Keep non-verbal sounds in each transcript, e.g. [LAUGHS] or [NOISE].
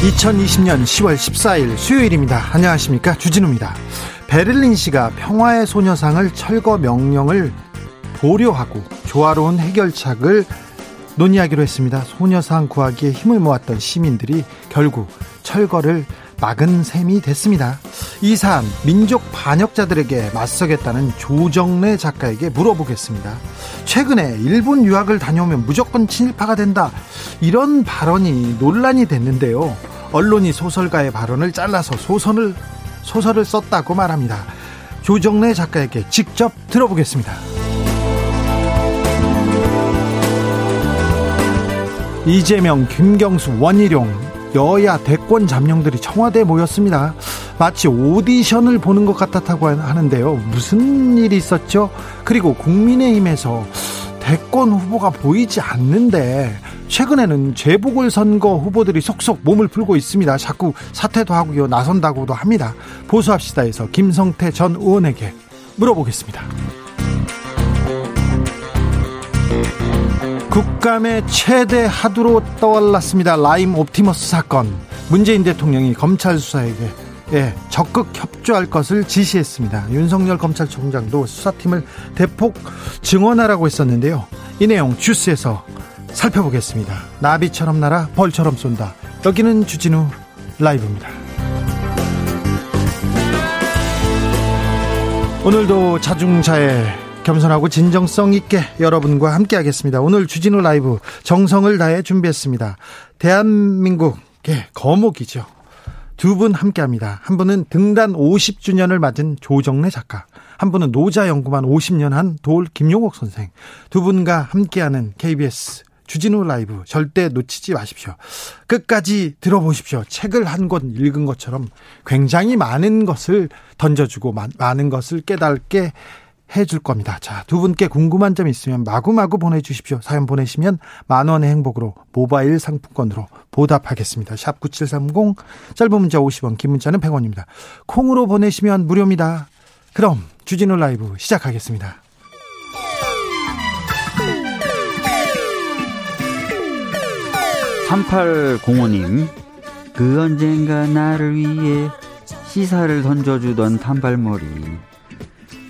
2020년 10월 14일 수요일입니다. 안녕하십니까. 주진우입니다. 베를린 시가 평화의 소녀상을 철거 명령을 보류하고 조화로운 해결책을 논의하기로 했습니다. 소녀상 구하기에 힘을 모았던 시민들이 결국 철거를 막은 셈이 됐습니다. 이 사안 민족 반역자들에게 맞서겠다는 조정래 작가에게 물어보겠습니다. 최근에 일본 유학을 다녀오면 무조건 친일파가 된다. 이런 발언이 논란이 됐는데요. 언론이 소설가의 발언을 잘라서 소설을 소설을 썼다고 말합니다. 조정래 작가에게 직접 들어보겠습니다. 이재명, 김경수, 원희룡 여야 대권 잠룡들이 청와대에 모였습니다. 마치 오디션을 보는 것 같았다고 하는데요. 무슨 일이 있었죠? 그리고 국민의힘에서 대권 후보가 보이지 않는데 최근에는 재보궐선거 후보들이 속속 몸을 풀고 있습니다. 자꾸 사퇴도 하고요. 나선다고도 합니다. 보수합시다에서 김성태 전 의원에게 물어보겠습니다. 국감의 최대 화두로 떠올랐습니다. 라임 옵티머스 사건. 문재인 대통령이 검찰 수사에게 예, 적극 협조할 것을 지시했습니다. 윤석열 검찰총장도 수사팀을 대폭 증원하라고 했었는데요. 이 내용 주스에서 살펴보겠습니다. 나비처럼 날아 벌처럼 쏜다. 여기는 주진우 라이브입니다. 오늘도 자중자애 겸손하고 진정성 있게 여러분과 함께 하겠습니다. 오늘 주진우 라이브 정성을 다해 준비했습니다. 대한민국의 거목이죠. 두 분 함께 합니다. 한 분은 등단 50주년을 맞은 조정래 작가, 한 분은 노자 연구만 50년 한 돌 김용옥 선생. 두 분과 함께하는 KBS 주진우 라이브 절대 놓치지 마십시오. 끝까지 들어보십시오. 책을 한 권 읽은 것처럼 굉장히 많은 것을 던져주고 많은 것을 깨닫게 해줄 겁니다. 자, 두 분께 궁금한 점 있으면 마구마구 보내주십시오. 사연 보내시면 만 원의 행복으로 모바일 상품권으로 보답하겠습니다. 샵 9730, 짧은 문자 50원, 긴 문자는 100원입니다. 콩으로 보내시면 무료입니다. 그럼 주진우 라이브 시작하겠습니다. 삼팔공호님, 그 언젠가 나를 위해 시사를 던져주던 단발머리.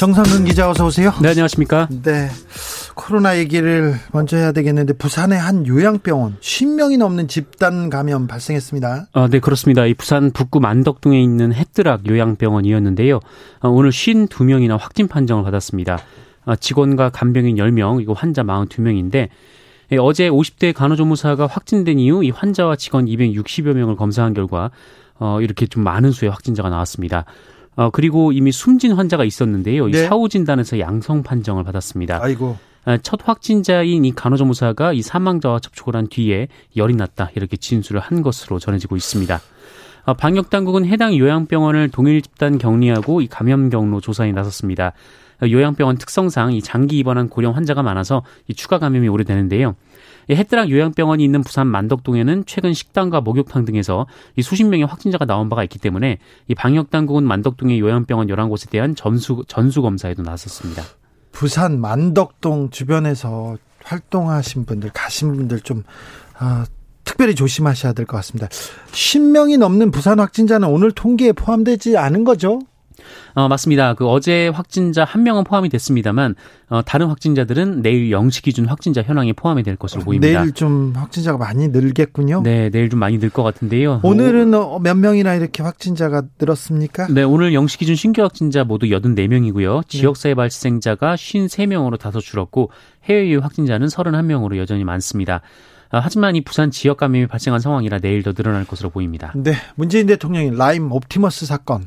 정상근 기자 어서 오세요. 네, 안녕하십니까? 네. 코로나 얘기를 먼저 해야 되겠는데 부산의 한 요양병원 10명이 넘는 집단 감염 발생했습니다. 아, 네, 그렇습니다. 이 부산 북구 만덕동에 있는 해뜨락 요양병원이었는데요. 아, 오늘 52명이나 확진 판정을 받았습니다. 아, 직원과 간병인 10명, 그리고 환자 42명인데 예, 어제 50대 간호조무사가 확진된 이후 이 환자와 직원 260여 명을 검사한 결과 어, 이렇게 좀 많은 수의 확진자가 나왔습니다. 어, 그리고 이미 숨진 환자가 있었는데요. 네. 이 사후 진단에서 양성 판정을 받았습니다. 아이고. 어, 첫 확진자인 이 간호조무사가 이 사망자와 접촉을 한 뒤에 열이 났다 이렇게 진술을 한 것으로 전해지고 있습니다. 어, 방역 당국은 해당 요양병원을 동일 집단 격리하고 이 감염 경로 조사에 나섰습니다. 어, 요양병원 특성상 이 장기 입원한 고령 환자가 많아서 이 추가 감염이 오래되는데요. 해뜨락 요양병원이 있는 부산 만덕동에는 최근 식당과 목욕탕 등에서 이 수십 명의 확진자가 나온 바가 있기 때문에 이 방역 당국은 만덕동의 요양병원 11곳에 대한 전수 전수 검사에도 나섰습니다. 부산 만덕동 주변에서 활동하신 분들 가신 분들 좀 아, 특별히 조심하셔야 될 것 같습니다. 10명이 넘는 부산 확진자는 오늘 통계에 포함되지 않은 거죠? 어, 맞습니다. 그 어제 확진자 한 명은 포함이 됐습니다만 어, 다른 확진자들은 내일 0시 기준 확진자 현황에 포함이 될 것으로 보입니다. 내일 좀 확진자가 많이 늘겠군요. 네, 내일 좀 많이 늘 것 같은데요. 오늘은 어, 몇 명이나 이렇게 확진자가 늘었습니까? 네, 오늘 0시 기준 신규 확진자 모두 84명이고요. 지역사회 발생자가 53명으로 다소 줄었고 해외 확진자는 31명으로 여전히 많습니다. 아, 하지만 이 부산 지역 감염이 발생한 상황이라 내일 더 늘어날 것으로 보입니다. 네, 문재인 대통령이 라임 옵티머스 사건 아,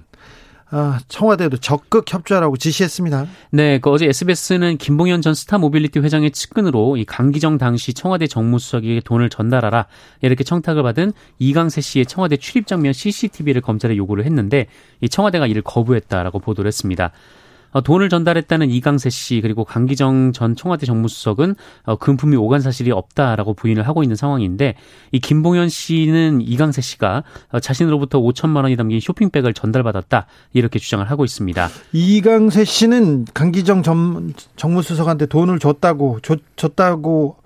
청와대도 적극 협조하라고 지시했습니다. 네, 그 어제 SBS는 김봉현 전 스타모빌리티 회장의 측근으로 이 강기정 당시 청와대 정무수석에게 돈을 전달하라 이렇게 청탁을 받은 이강세 씨의 청와대 출입 장면 CCTV를 검찰에 요구를 했는데 이 청와대가 이를 거부했다라고 보도를 했습니다. 어, 돈을 전달했다는 이강세 씨 그리고 강기정 전 청와대 정무수석은 어, 금품이 오간 사실이 없다라고 부인을 하고 있는 상황인데 이 김봉현 씨는 이강세 씨가 어, 자신으로부터 5천만 원이 담긴 쇼핑백을 전달받았다 이렇게 주장을 하고 있습니다. 이강세 씨는 강기정 전 정무수석한테 돈을 줬다고 줬, 줬다고 어,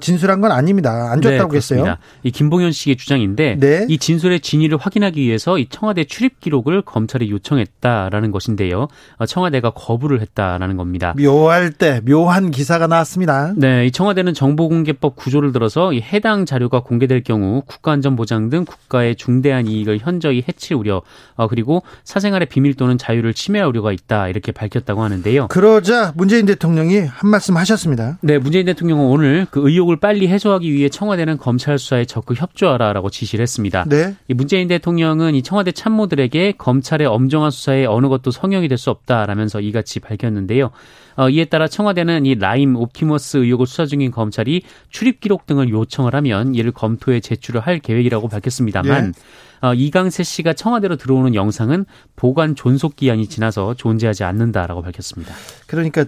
진술한 건 아닙니다. 안 줬다고 네, 했어요. 이 김봉현 씨의 주장인데 네. 이 진술의 진위를 확인하기 위해서 이 청와대 출입 기록을 검찰에 요청했다라는 것인데요. 어, 청와대가 거부를 했다라는 겁니다. 묘할 때 묘한 기사가 나왔습니다. 네, 이 청와대는 정보공개법 구조를 들어서 이 해당 자료가 공개될 경우 국가안전보장 등 국가의 중대한 이익을 현저히 해칠 우려, 어, 그리고 사생활의 비밀 또는 자유를 침해할 우려가 있다 이렇게 밝혔다고 하는데요. 그러자 문재인 대통령이 한 말씀 하셨습니다. 네, 문재인 대통령은 오늘 그 의혹을 빨리 해소하기 위해 청와대는 검찰 수사에 적극 협조하라라고 지시를 했습니다. 네. 이 문재인 대통령은 이 청와대 참모들에게 검찰의 엄정한 수사에 어느 것도 성역이 될 수 없다라면서 이같이 밝혔는데요. 어, 이에 따라 청와대는 이 라임 옵티머스 의혹을 수사 중인 검찰이 출입 기록 등을 요청을 하면 이를 검토에 제출을 할 계획이라고 밝혔습니다만 네. 어, 이강세 씨가 청와대로 들어오는 영상은 보관 존속 기한이 지나서 존재하지 않는다라고 밝혔습니다. 그러니까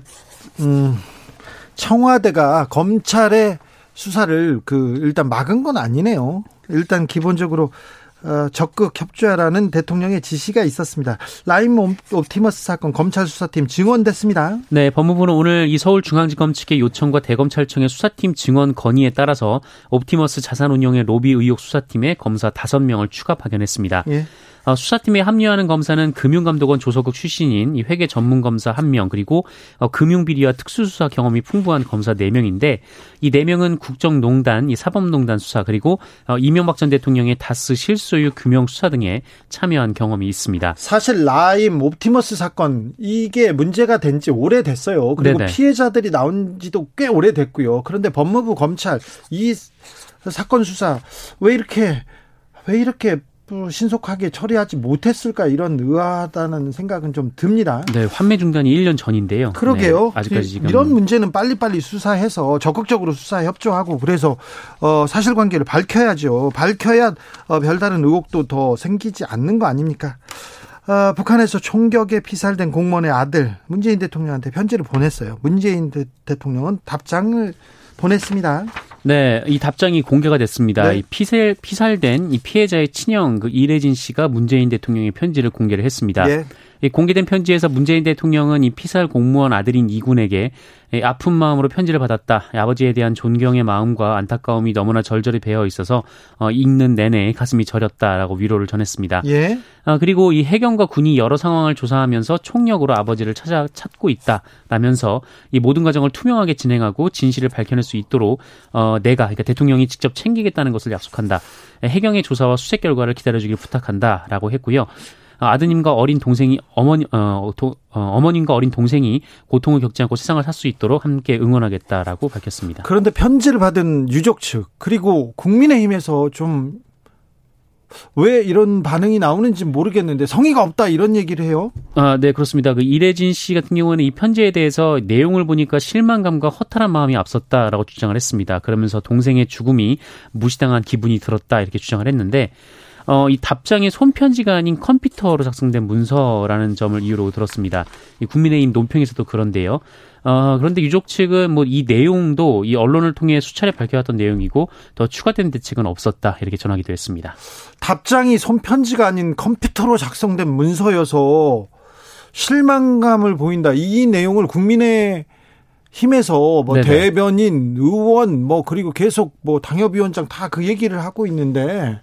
음, 청와대가 검찰의 수사를 그 일단 막은 건 아니네요. 일단 기본적으로 어, 적극 협조하라는 대통령의 지시가 있었습니다. 라임 옵티머스 사건 검찰 수사팀 증원됐습니다. 네, 법무부는 오늘 이 서울중앙지검 측의 요청과 대검찰청의 수사팀 증원 건의에 따라서 옵티머스 자산운용의 로비 의혹 수사팀에 검사 5명을 추가 파견했습니다. 예. 어, 수사팀에 합류하는 검사는 금융감독원 조서국 출신인 이 회계 전문 검사 1명 그리고 어, 금융비리와 특수수사 경험이 풍부한 검사 4명인데 이 4명은 국정농단, 이 사법농단 수사 그리고 어, 이명박 전 대통령의 다스 실소유 규명 수사 등에 참여한 경험이 있습니다. 사실 라임 옵티머스 사건 이게 문제가 된 지 오래됐어요. 그리고 네네. 피해자들이 나온 지도 꽤 오래됐고요. 그런데 법무부 검찰 이 사건 수사 왜 이렇게 왜 이렇게 신속하게 처리하지 못했을까 이런 의아하다는 생각은 좀 듭니다. 네, 환매 중단이 1년 전인데요. 그러게요. 네, 아직까지 지금 이런 문제는 빨리빨리 수사해서 적극적으로 수사에 협조하고 그래서 어, 사실관계를 밝혀야죠. 밝혀야 어, 별다른 의혹도 더 생기지 않는 거 아닙니까? 어, 북한에서 총격에 피살된 공무원의 아들 문재인 대통령한테 편지를 보냈어요. 문재인 대, 대통령은 답장을 보냈습니다. 네, 이 답장이 공개가 됐습니다. 네. 이 피살, 피살된 이 피해자의 친형 그 이래진 씨가 문재인 대통령의 편지를 공개를 했습니다. 예. 이 공개된 편지에서 문재인 대통령은 이 피살 공무원 아들인 이군에게 이 아픈 마음으로 편지를 받았다. 이 아버지에 대한 존경의 마음과 안타까움이 너무나 절절히 배어 있어서 어, 읽는 내내 가슴이 저렸다라고 위로를 전했습니다. 예. 아, 그리고 이 해경과 군이 여러 상황을 조사하면서 총력으로 아버지를 찾아 찾고 있다라면서 이 모든 과정을 투명하게 진행하고 진실을 밝혀낼 수 있도록 어, 내가 그러니까 대통령이 직접 챙기겠다는 것을 약속한다. 해경의 조사와 수색 결과를 기다려주길 부탁한다라고 했고요. 어, 아드님과 어린 동생이 어머니 어, 도, 어, 어머님과 어린 동생이 고통을 겪지 않고 세상을 살 수 있도록 함께 응원하겠다라고 밝혔습니다. 그런데 편지를 받은 유족 측 그리고 국민의힘에서 좀 왜 이런 반응이 나오는지 모르겠는데 성의가 없다 이런 얘기를 해요. 아, 네, 그렇습니다. 그 이래진 씨 같은 경우는 이 편지에 대해서 내용을 보니까 실망감과 허탈한 마음이 앞섰다라고 주장을 했습니다. 그러면서 동생의 죽음이 무시당한 기분이 들었다 이렇게 주장을 했는데 어, 이 답장이 손편지가 아닌 컴퓨터로 작성된 문서라는 점을 이유로 들었습니다. 이 국민의힘 논평에서도 그런데요. 어, 그런데 유족 측은 뭐 이 내용도 이 언론을 통해 수차례 밝혀왔던 내용이고 더 추가된 대책은 없었다 이렇게 전하기도 했습니다. 답장이 손편지가 아닌 컴퓨터로 작성된 문서여서 실망감을 보인다. 이 내용을 국민의 힘에서 뭐 네네. 대변인, 의원, 뭐 그리고 계속 뭐 당협위원장 다 그 얘기를 하고 있는데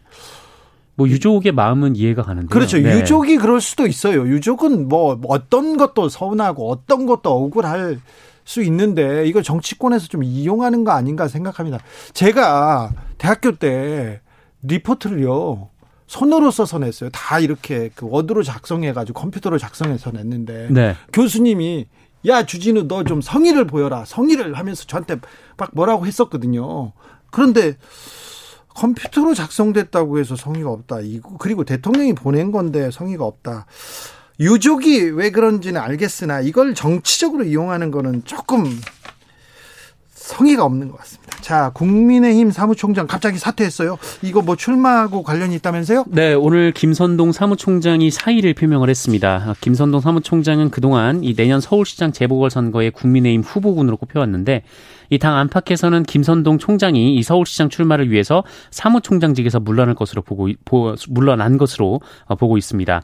뭐 유족의 마음은 이해가 가는데 그렇죠. 네. 유족이 그럴 수도 있어요. 유족은 뭐 어떤 것도 서운하고 어떤 것도 억울할 수 있는데 이걸 정치권에서 좀 이용하는 거 아닌가 생각합니다. 제가 대학교 때 리포트를요. 손으로 써서 냈어요. 다 이렇게 그 워드로 작성해 가지고 컴퓨터로 작성해서 냈는데 네. 교수님이 야 주진우 너 좀 성의를 보여라. 성의를 하면서 저한테 막 뭐라고 했었거든요. 그런데 컴퓨터로 작성됐다고 해서 성의가 없다. 그리고 대통령이 보낸 건데 성의가 없다. 유족이 왜 그런지는 알겠으나 이걸 정치적으로 이용하는 거는 조금 성의가 없는 것 같습니다. 자, 국민의힘 사무총장 갑자기 사퇴했어요. 이거 뭐 출마하고 관련이 있다면서요? 네, 오늘 김선동 사무총장이 사의를 표명을 했습니다. 김선동 사무총장은 그동안 이 내년 서울시장 재보궐선거에 국민의힘 후보군으로 꼽혀왔는데 이 당 안팎에서는 김선동 총장이 이 서울시장 출마를 위해서 사무총장직에서 물러날 것으로 보고 물러난 것으로 어, 보고 있습니다.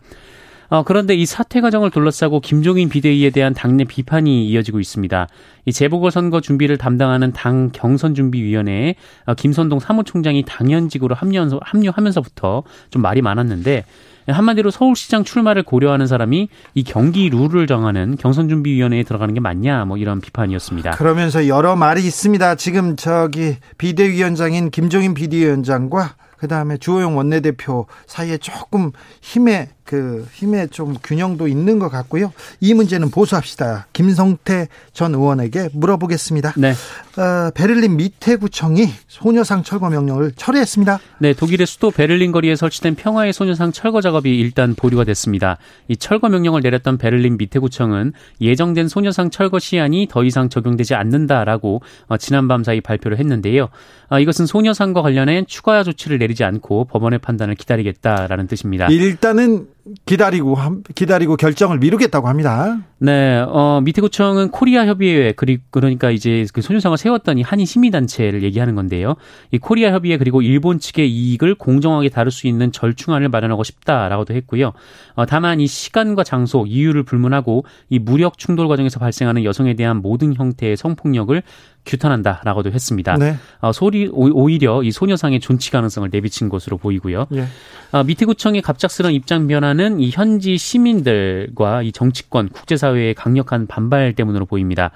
어, 그런데 이 사퇴 과정을 둘러싸고 김종인 비대위에 대한 당내 비판이 이어지고 있습니다. 이 재보궐선거 준비를 담당하는 당 경선준비위원회에 어, 김선동 사무총장이 당연직으로 합류하면서, 합류하면서부터 좀 말이 많았는데 한마디로 서울시장 출마를 고려하는 사람이 이 경기 룰을 정하는 경선준비위원회에 들어가는 게 맞냐 뭐 이런 비판이었습니다. 그러면서 여러 말이 있습니다. 지금 저기 비대위원장인 김종인 비대위원장과 그 다음에 주호영 원내대표 사이에 조금 힘의 그 힘의 좀 균형도 있는 것 같고요. 이 문제는 보수합시다. 김성태 전 의원에게 물어보겠습니다. 네. 어, 베를린 미태구청이 소녀상 철거 명령을 철회했습니다. 네, 독일의 수도 베를린 거리에 설치된 평화의 소녀상 철거 작업이 일단 보류가 됐습니다. 이 철거 명령을 내렸던 베를린 미태구청은 예정된 소녀상 철거 시한이 더 이상 적용되지 않는다라고 어, 지난 밤 사이 발표를 했는데요. 어, 이것은 소녀상과 관련해 추가 조치를 내리지 않고 법원의 판단을 기다리겠다라는 뜻입니다. 일단은 기다리고 기다리고 결정을 미루겠다고 합니다. 네, 어 미테구청은 코리아 협의회 그리 그러니까 이제 그 소녀상을 세웠던 이 한인 시민 단체를 얘기하는 건데요. 이 코리아 협의회 그리고 일본 측의 이익을 공정하게 다룰 수 있는 절충안을 마련하고 싶다라고도 했고요. 어 다만 이 시간과 장소, 이유를 불문하고 이 무력 충돌 과정에서 발생하는 여성에 대한 모든 형태의 성폭력을 규탄한다라고도 했습니다. 네. 어, 소리 오히려 이 소녀상의 존치 가능성을 내비친 것으로 보이고요. 네. 어, 미테구청의 갑작스러운 입장 변화는 이 현지 시민들과 이 정치권, 국제사회의 강력한 반발 때문으로 보입니다.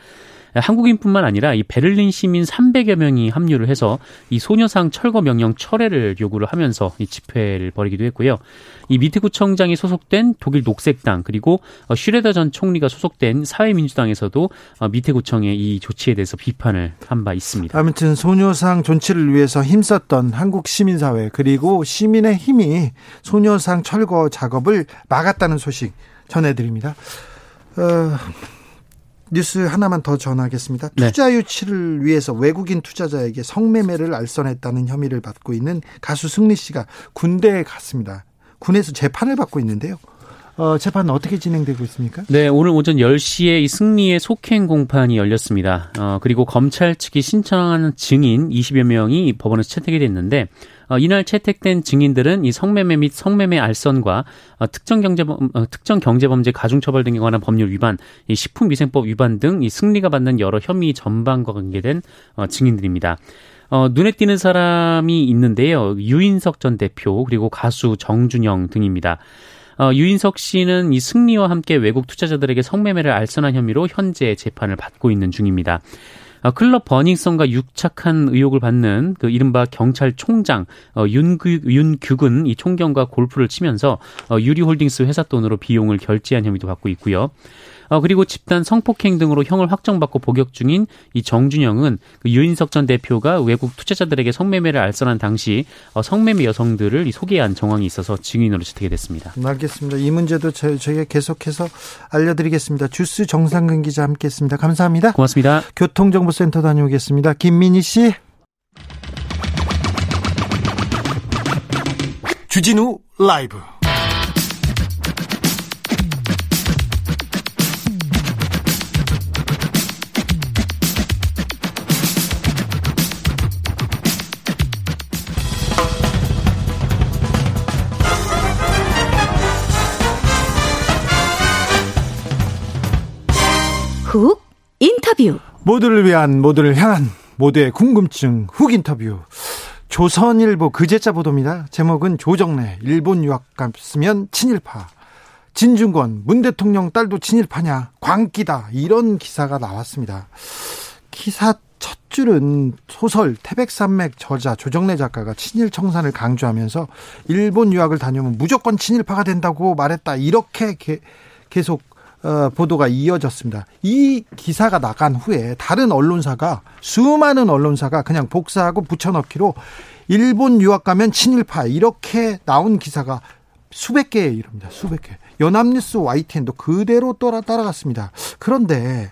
한국인뿐만 아니라 이 베를린 시민 300여 명이 합류를 해서 이 소녀상 철거 명령 철회를 요구를 하면서 이 집회를 벌이기도 했고요. 이 미테구청장이 소속된 독일 녹색당 그리고 어, 슈뢰더 전 총리가 소속된 사회민주당에서도 어, 미테구청의 이 조치에 대해서 비판을 한 바 있습니다. 아무튼 소녀상 존치를 위해서 힘썼던 한국 시민사회 그리고 시민의 힘이 소녀상 철거 작업을 막았다는 소식 전해드립니다. 어... 뉴스 하나만 더 전하겠습니다. 네. 투자 유치를 위해서 외국인 투자자에게 성매매를 알선했다는 혐의를 받고 있는 가수 승리 씨가 군대에 갔습니다. 군에서 재판을 받고 있는데요. 어, 재판은 어떻게 진행되고 있습니까? 네, 오늘 오전 10시에 이 승리의 속행 공판이 열렸습니다. 어, 그리고 검찰 측이 신청한 증인 20여 명이 법원에서 채택이 됐는데 어, 이날 채택된 증인들은 이 성매매 및 성매매 알선과 어, 특정 경제범 어, 특정 경제범죄 가중처벌 등에 관한 법률 위반, 이 식품위생법 위반 등 이 승리가 받는 여러 혐의 전반과 관계된 어, 증인들입니다. 어, 눈에 띄는 사람이 있는데요. 유인석 전 대표 그리고 가수 정준영 등입니다. 어, 유인석 씨는 이 승리와 함께 외국 투자자들에게 성매매를 알선한 혐의로 현재 재판을 받고 있는 중입니다. 어, 클럽 버닝썬과 유착한 의혹을 받는 그 이른바 경찰총장 어, 윤규, 윤규근 이 총경과 골프를 치면서 어, 유리홀딩스 회사 돈으로 비용을 결제한 혐의도 받고 있고요. 어, 그리고 집단 성폭행 등으로 형을 확정받고 복역 중인 이 정준영은 그 유인석 전 대표가 외국 투자자들에게 성매매를 알선한 당시 어, 성매매 여성들을 이 소개한 정황이 있어서 증인으로 채택이 됐습니다. 알겠습니다. 이 문제도 저, 저희가 계속해서 알려드리겠습니다. 주스 정상근 기자 함께했습니다. 감사합니다. 고맙습니다. 교통정보센터 다녀오겠습니다. 김민희 씨. 주진우 라이브. 훅 인터뷰. 모두를 위한 모두를 향한 모두의 궁금증 훅 인터뷰. 조선일보 그제자 보도입니다. 제목은 조정래 일본 유학 갔으면 친일파. 진중권 문 대통령 딸도 친일파냐 광기다 이런 기사가 나왔습니다. 기사 첫 줄은 소설 태백산맥 저자 조정래 작가가 친일 청산을 강조하면서 일본 유학을 다녀오면 무조건 친일파가 된다고 말했다 이렇게 게, 계속 어, 보도가 이어졌습니다. 이 기사가 나간 후에 다른 언론사가 수많은 언론사가 그냥 복사하고 붙여넣기로 일본 유학 가면 친일파 이렇게 나온 기사가 수백 개에 이릅니다. 수백 개. 연합뉴스 YTN도 그대로 따라, 따라갔습니다. 그런데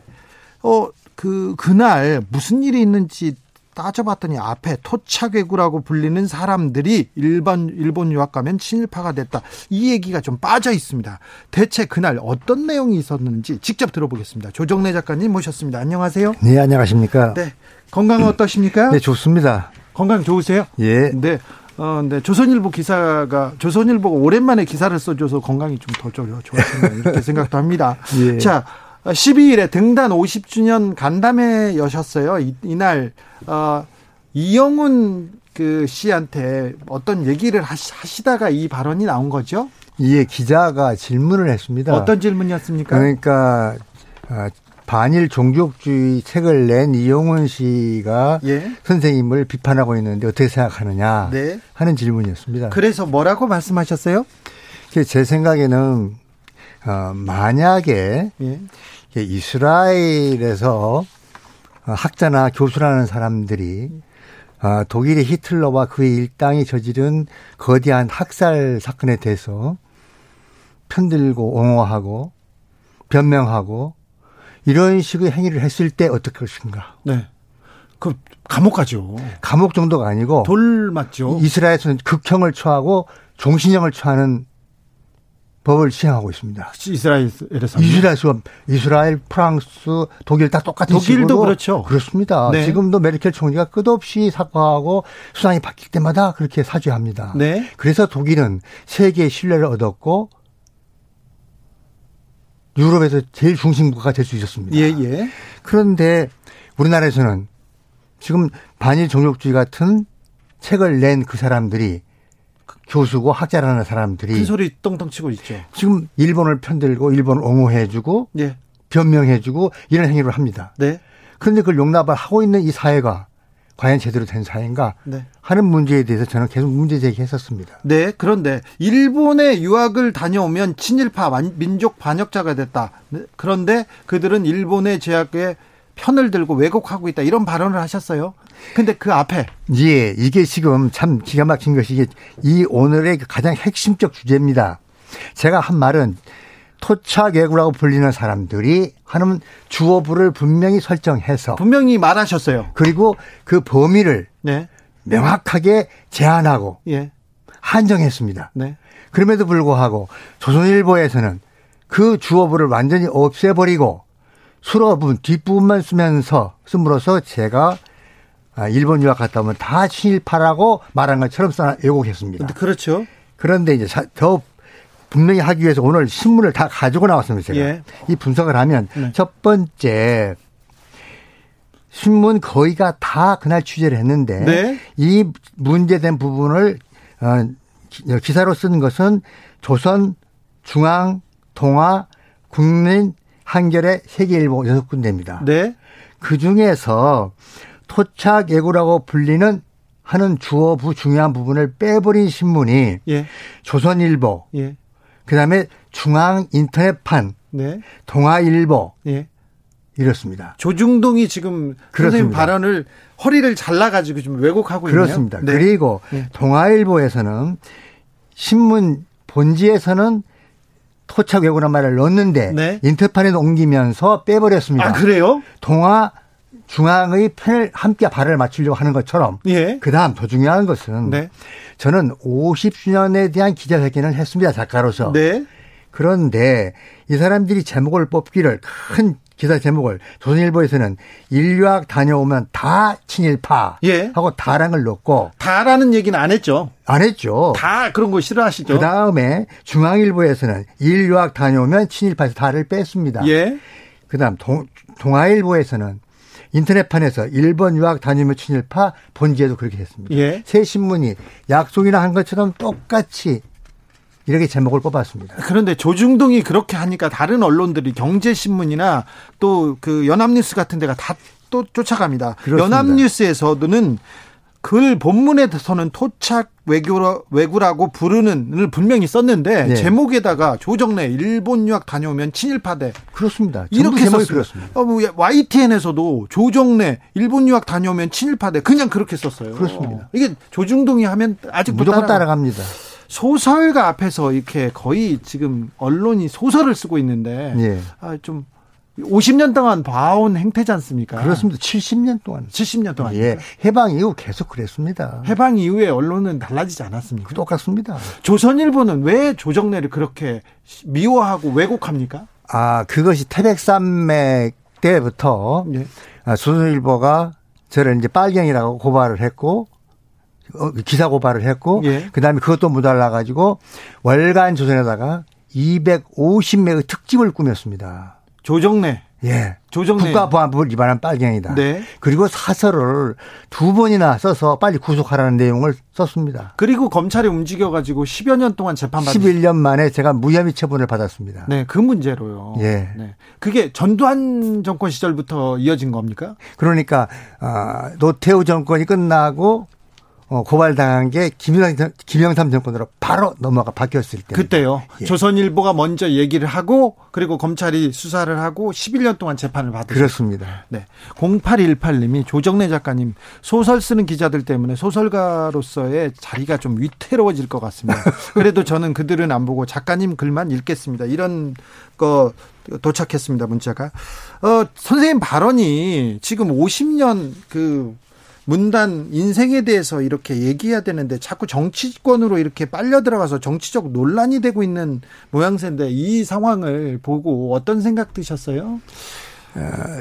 어 그 그날 무슨 일이 있는지 따져봤더니 앞에 토착외구라고 불리는 사람들이 일반 일본 유학 가면 친일파가 됐다. 이 얘기가 좀 빠져 있습니다. 대체 그날 어떤 내용이 있었는지 직접 들어보겠습니다. 조정래 작가님 모셨습니다. 안녕하세요. 네, 안녕하십니까? 네. 건강 어떠십니까? 네, 좋습니다. 건강 좋으세요? 예. 네. 어, 네. 조선일보 기사가, 조선일보가 오랜만에 기사를 써줘서 건강이 좀 더 좋았습니다. 이렇게 [LAUGHS] 생각도 합니다. 예. 자, 12일에 등단 50주년 간담회 여셨어요. 이, 이날, 어, 이영훈 그 씨한테 어떤 얘기를 하시 다가 이 발언이 나온 거죠? 예, 기자가 질문을 했습니다. 어떤 질문이었습니까? 그러니까, 아, 반일 종족주의 책을 낸 이용훈 씨가 예. 선생님을 비판하고 있는데 어떻게 생각하느냐 네. 하는 질문이었습니다. 그래서 뭐라고 말씀하셨어요? 제 생각에는 어, 만약에 예. 이스라엘에서 학자나 교수라는 사람들이 어, 독일의 히틀러와 그의 일당이 저지른 거대한 학살 사건에 대해서 편들고 옹호하고 변명하고 이런 식의 행위를 했을 때 어떨 것인가? 네. 그 감옥 가죠. 감옥 정도가 아니고 돌 맞죠. 이스라엘에서는 극형을 처하고 종신형을 처하는 법을 시행하고 있습니다. 이스라엘에서 이스라엘에서 이스라엘, 프랑스, 독일 다 똑같은 독일도 식으로 그렇죠. 그렇습니다. 네. 지금도 메르켈 총리가 끝없이 사과하고 수상이 바뀔 때마다 그렇게 사죄합니다. 네. 그래서 독일은 세계의 신뢰를 얻었고 유럽에서 제일 중심국가가 될수 있었습니다. 예, 예. 그런데 우리나라에서는 지금 반일 종족주의 같은 책을 낸 그 사람들이 교수고 학자라는 사람들이 큰 소리 똥똥 치고 있죠. 지금 일본을 편들고 일본을 옹호해주고 예. 변명해주고 이런 행위를 합니다. 네. 그런데 그걸 용납을 하고 있는 이 사회가 과연 제대로 된 사회인가 네. 하는 문제에 대해서 저는 계속 문제 제기했었습니다. 네. 그런데 일본에 유학을 다녀오면 친일파 민족 반역자가 됐다. 네, 그런데 그들은 일본의 제약에 편을 들고 왜곡하고 있다. 이런 발언을 하셨어요. 근데 그 앞에 예, 이게 지금 참 기가 막힌 것이 이게 이 오늘의 가장 핵심적 주제입니다. 제가 한 말은 토착외구라고 불리는 사람들이 하는 주어부를 분명히 설정해서 분명히 말하셨어요. 그리고 그 범위를 네. 명확하게 제한하고 예. 한정했습니다. 네. 그럼에도 불구하고 조선일보에서는 그 주어부를 완전히 없애버리고 수어부분 뒷부분만 쓰면서 씀으로써 제가 아, 일본 유학 갔다 오면 다 친일파라고 말한 것처럼 써나 왜곡했습니다. 그렇죠. 그런데 이제 더 분명히 하기 위해서 오늘 신문을 다 가지고 나왔습니다. 제가 예. 이 분석을 하면 네. 첫 번째 신문 거의가 다 그날 취재를 했는데 네. 이 문제된 부분을 어, 기- 기사로 쓴 것은 조선, 중앙, 동아, 국민, 한겨레, 세계일보 여섯 군데입니다. 네. 그 중에서 토착 예고라고 불리는 하는 주어 부 중요한 부분을 빼버린 신문이 예. 조선일보, 예. 그다음에 중앙 인터넷판, 네. 동아일보 예. 이렇습니다. 조중동이 지금 선생님 그렇습니다. 발언을 허리를 잘라가지고 지금 왜곡하고 있네요. 그렇습니다. 네. 그리고 네. 동아일보에서는 신문 본지에서는 토착 외고란 말을 넣었는데 네. 인터판에 옮기면서 빼버렸습니다. 아 그래요? 동아 중앙의 편을 함께 발을 맞추려고 하는 것처럼 예. 그다음 더 중요한 것은 네. 저는 50주년에 대한 기자회견을 했습니다 작가로서. 네. 그런데 이 사람들이 제목을 뽑기를 큰 기사 제목을 조선일보에서는 인류학 다녀오면 다 친일파 예. 하고 다란 걸 넣고 다라는 얘기는 안 했죠. 안 했죠. 다 그런 거 싫어하시죠. 그 다음에 중앙일보에서는 인류학 다녀오면 친일파에서 다를 뺐습니다. 예. 그 다음 동, 동아일보에서는 인터넷판에서 일본 유학 다니며 친일파 본지에도 그렇게 했습니다. 예. 새 신문이 약속이나 한 것처럼 똑같이 이렇게 제목을 뽑았습니다. 그런데 조중동이 그렇게 하니까 다른 언론들이 경제신문이나 또 그 연합뉴스 같은 데가 다 또 쫓아갑니다. 그렇습니다. 연합뉴스에서는 글 본문에서는 토착 외교라, 외구라고 부르는을 분명히 썼는데 네. 제목에다가 조정래 일본 유학 다녀오면 친일파대 그렇습니다. 이렇게. 그렇습니다. 어, 뭐 YTN에서도 조정래 일본 유학 다녀오면 친일파대 그냥 그렇게 썼어요. 그렇습니다. 이게 조중동이 하면 아직도 무조건 따라- 따라갑니다. 소설가 앞에서 이렇게 거의 지금 언론이 소설을 쓰고 있는데 예. 아, 좀 50년 동안 봐온 행태지 않습니까? 그렇습니다. 70년 동안. 70년 동안. 예. 해방 이후 계속 그랬습니다. 해방 이후에 언론은 달라지지 않았습니까? 똑같습니다. 조선일보는 왜 조정래를 그렇게 미워하고 왜곡합니까? 아, 그것이 태백산맥 때부터 예. 아, 조선일보가 저를 이제 빨갱이라고 고발을 했고 어, 기사 고발을 했고 예. 그다음에 그것도 모자라 가지고 월간 조선에다가 250매의 특집을 꾸몄습니다. 조정래. 예. 조정래. 국가보안법을 위반한 빨갱이다. 네. 그리고 사설을 두 번이나 써서 빨리 구속하라는 내용을 썼습니다. 그리고 검찰이 움직여가지고 10여 년 동안 재판받은 11년 만에 제가 무혐의 처분을 받았습니다. 네, 그 문제로요. 예. 네. 그게 전두환 정권 시절부터 이어진 겁니까? 그러니까 아, 노태우 정권이 끝나고 어, 고발당한 게 김영삼, 김영삼 정권으로 바로 넘어가 바뀌었을 때. 그때요. 예. 조선일보가 먼저 얘기를 하고 그리고 검찰이 수사를 하고 11년 동안 재판을 받으셨어요. 그렇습니다. 네. 0818님이 조정래 작가님 소설 쓰는 기자들 때문에 소설가로서의 자리가 좀 위태로워질 것 같습니다. [LAUGHS] 그래도 저는 그들은 안 보고 작가님 글만 읽겠습니다. 이런 거 도착했습니다. 문자가. 어, 선생님 발언이 지금 50년 그 문단 인생에 대해서 이렇게 얘기해야 되는데 자꾸 정치권으로 이렇게 빨려 들어가서 정치적 논란이 되고 있는 모양새인데 이 상황을 보고 어떤 생각 드셨어요?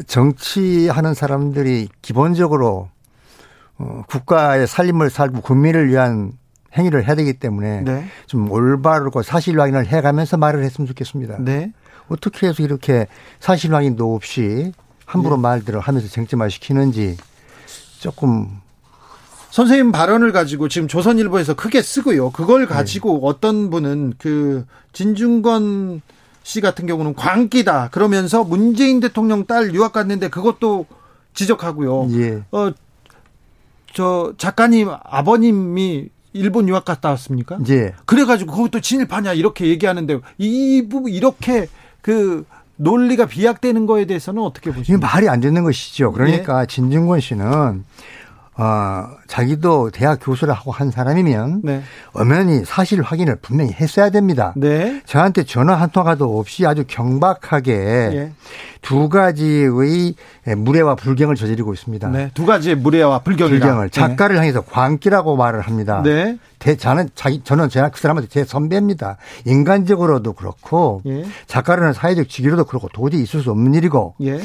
정치하는 사람들이 기본적으로 어, 국가의 살림을 살고 국민을 위한 행위를 해야 되기 때문에 네. 좀 올바르고 사실 확인을 해가면서 말을 했으면 좋겠습니다. 네. 어떻게 해서 이렇게 사실 확인도 없이 함부로 말들을 하면서 쟁점화 시키는지 조금 선생님 발언을 가지고 지금 조선일보에서 크게 쓰고요. 그걸 가지고 어떤 분은 그 진중권 씨 같은 경우는 광기다 그러면서 문재인 대통령 딸 유학 갔는데 그것도 지적하고요. 예. 어, 저 작가님 아버님이 일본 유학 갔다 왔습니까? 이제 그래가지고 그것도 진일파냐 이렇게 얘기하는데 이 부분 이렇게 그 논리가 비약되는 거에 대해서는 어떻게 보십니까? 말이 안 되는 것이죠. 그러니까 네. 진중권 씨는 어, 자기도 대학 교수를 하고 한 사람이면 네. 엄연히 사실 확인을 분명히 했어야 됩니다. 네. 저한테 전화 한 통화도 없이 아주 경박하게 예. 두 가지의 무례와 불경을 저지르고 있습니다. 네. 두 가지의 무례와 불경이다. 불경을 작가를 향해서 광기라고 말을 합니다. 네. 대, 저는 자기 저는 제가 그 사람한테 제 선배입니다. 인간적으로도 그렇고 예. 작가라는 사회적 직위로도 그렇고 도저히 있을 수 없는 일이고 예.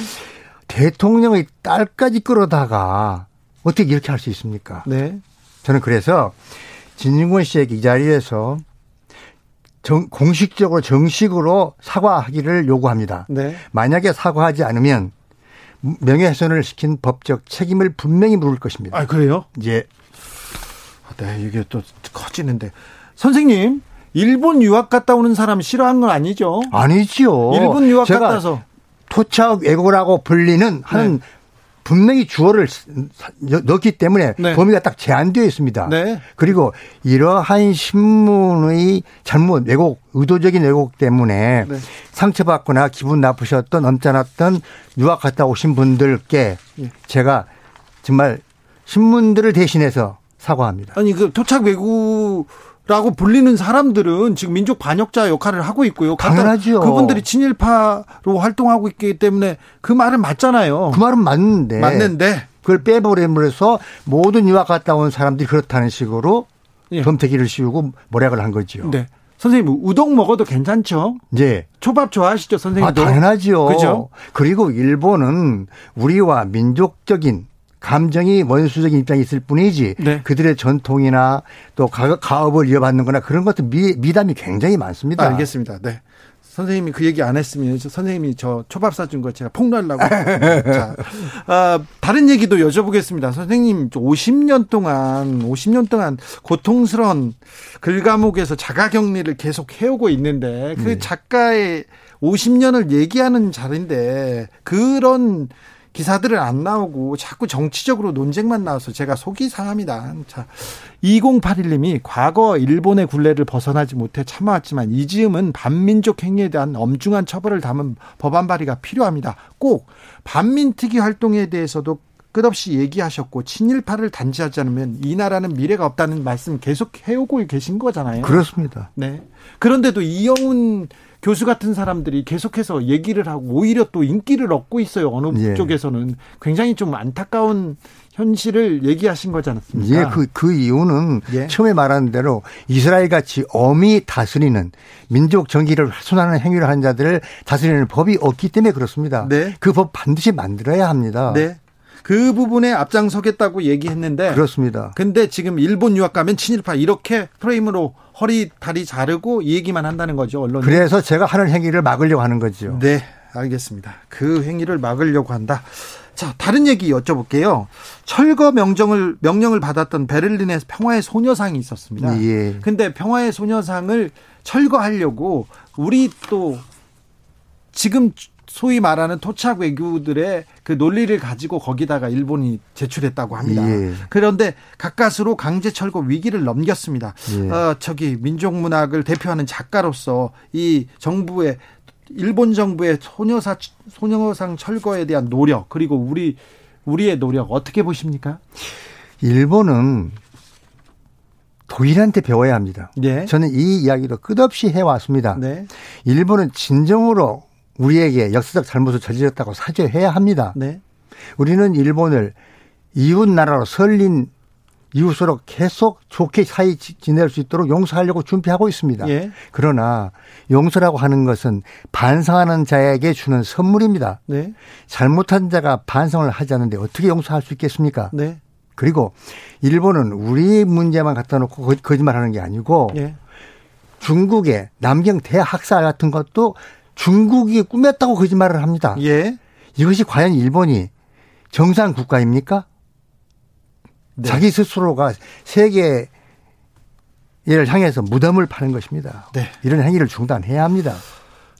대통령의 딸까지 끌어다가 어떻게 이렇게 할 수 있습니까? 네. 저는 그래서 진중권 씨에게 이 자리에서 정- 공식적으로 정식으로 사과하기를 요구합니다. 네. 만약에 사과하지 않으면 명예훼손을 시킨 법적 책임을 분명히 물을 것입니다. 아, 그래요? 이제 네, 이게 또 커지는데. 선생님, 일본 유학 갔다 오는 사람 싫어하는 건 아니죠? 아니지요. 일본 유학 갔다 와서. 토착 왜고라고 불리는 하는 네. 분명히 주어를 넣기 때문에 네. 범위가 딱 제한되어 있습니다. 네. 그리고 이러한 신문의 잘못 왜곡, 의도적인 왜곡 때문에 네. 상처받거나 기분 나쁘셨던 엄짠았던 유학 갔다 오신 분들께 예. 제가 정말 신문들을 대신해서 사과합니다. 아니, 그 토착 외구 라고 불리는 사람들은 지금 민족 반역자 역할을 하고 있고요. 갔다- 당연하죠. 그분들이 친일파로 활동하고 있기 때문에 그 말은 맞잖아요. 그 말은 맞는데 맞는데. 그걸 빼버림으로써 모든 유학 갔다 온 사람들이 그렇다는 식으로 예. 검태기를 씌우고 모략을 한 거죠. 네. 선생님, 우동 먹어도 괜찮죠? 이제 초밥 좋아하시죠, 아, 선생님도? 당연하죠. 그죠? 그리고 일본은 우리와 민족적인 감정이 원수적인 입장이 있을 뿐이지 네. 그들의 전통이나 또 가- 가업을 이어받는 거나 그런 것들 미, 미담이 굉장히 많습니다. 알겠습니다. 네. 선생님이 그 얘기 안 했으면 선생님이 저 초밥 사준 거 제가 폭로하려고. [LAUGHS] 자, 아, 다른 얘기도 여쭤보겠습니다. 선생님 50년 동안 50년 동안 고통스러운 글 과목에서 자가격리를 계속 해오고 있는데 그 네. 작가의 50년을 얘기하는 자리인데 그런 기사들은 안 나오고 자꾸 정치적으로 논쟁만 나와서 제가 속이 상합니다. 자, 2081님이 과거 일본의 굴레를 벗어나지 못해 참아왔지만 이 즈음은 반민족 행위에 대한 엄중한 처벌을 담은 법안 발의가 필요합니다. 꼭 반민특위 활동에 대해서도 끝없이 얘기하셨고 친일파를 단지하지 않으면 이 나라는 미래가 없다는 말씀 계속 해오고 계신 거잖아요. 그렇습니다. 네. 그런데도 이영훈 교수 같은 사람들이 계속해서 얘기를 하고 오히려 또 인기를 얻고 있어요. 어느 예. 쪽에서는 굉장히 좀 안타까운 현실을 얘기하신 거지 않습니까? 예, 그, 그 이유는 예. 처음에 말한 대로 이스라엘 같이 엄히 다스리는 민족 정기를 훼손하는 행위를 하는 자들을 다스리는 법이 없기 때문에 그렇습니다. 네. 그법 반드시 만들어야 합니다. 네. 그 부분에 앞장서겠다고 얘기했는데 그렇습니다. 근데 지금 일본 유학 가면 친일파 이렇게 프레임으로 허리 다리 자르고 이 얘기만 한다는 거죠 언론. 그래서 제가 하는 행위를 막으려고 하는 거죠. 네, 알겠습니다. 그 행위를 막으려고 한다. 자, 다른 얘기 여쭤볼게요. 철거 명령을 명령을 받았던 베를린의 평화의 소녀상이 있었습니다. 예. 근데 평화의 소녀상을 철거하려고 우리 또 지금 소위 말하는 토착 외교들의 그 논리를 가지고 거기다가 일본이 제출했다고 합니다. 예. 그런데 가까스로 강제 철거 위기를 넘겼습니다. 예. 어, 저기 민족 문학을 대표하는 작가로서 이 정부의 일본 정부의 소녀사 소녀상 철거에 대한 노력 그리고 우리 우리의 노력 어떻게 보십니까? 일본은 독일한테 배워야 합니다. 네. 저는 이 이야기도 끝없이 해왔습니다. 네. 일본은 진정으로 우리에게 역사적 잘못을 저질렀다고 사죄해야 합니다. 네. 우리는 일본을 이웃 나라로 설린 이웃으로 계속 좋게 사이 지낼 수 있도록 용서하려고 준비하고 있습니다. 예. 그러나 용서라고 하는 것은 반성하는 자에게 주는 선물입니다. 네. 잘못한 자가 반성을 하지 않는데 어떻게 용서할 수 있겠습니까? 네. 그리고 일본은 우리 문제만 갖다 놓고 거짓말하는 게 아니고 예. 중국의 남경 대학사 같은 것도 중국이 꾸몄다고 거짓말을 합니다. 예. 이것이 과연 일본이 정상 국가입니까? 네. 자기 스스로가 세계를 향해서 무덤을 파는 것입니다. 네. 이런 행위를 중단해야 합니다.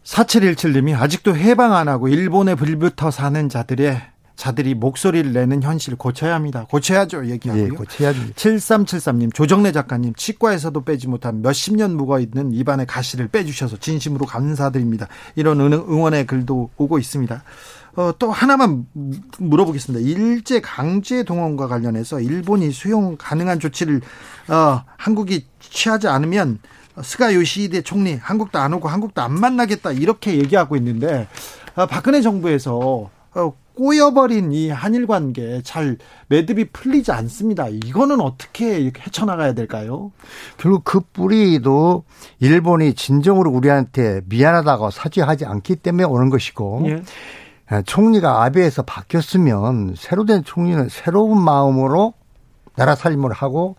4717님이 아직도 해방 안 하고 일본에 불붙어 사는 자들의 자들이 목소리를 내는 현실 고쳐야 합니다. 고쳐야죠. 얘기하고요. 예, 고쳐야죠. 7373님, 조정래 작가님, 치과에서도 빼지 못한 몇십 년 묵어 있는 입안의 가시를 빼주셔서 진심으로 감사드립니다. 이런 응원의 글도 오고 있습니다. 어, 또 하나만 물어보겠습니다. 일제 강제 동원과 관련해서 일본이 수용 가능한 조치를 어, 한국이 취하지 않으면 스가 요시히데 총리 한국도 안 오고 한국도 안 만나겠다 이렇게 얘기하고 있는데 어, 박근혜 정부에서 어, 꼬여버린 이 한일 관계 잘 매듭이 풀리지 않습니다. 이거는 어떻게 헤쳐나가야 될까요? 결국 그 뿌리도 일본이 진정으로 우리한테 미안하다고 사죄하지 않기 때문에 오는 것이고 예. 예 총리가 아베에서 바뀌었으면 새로 된 총리는 새로운 마음으로 나라 살림을 하고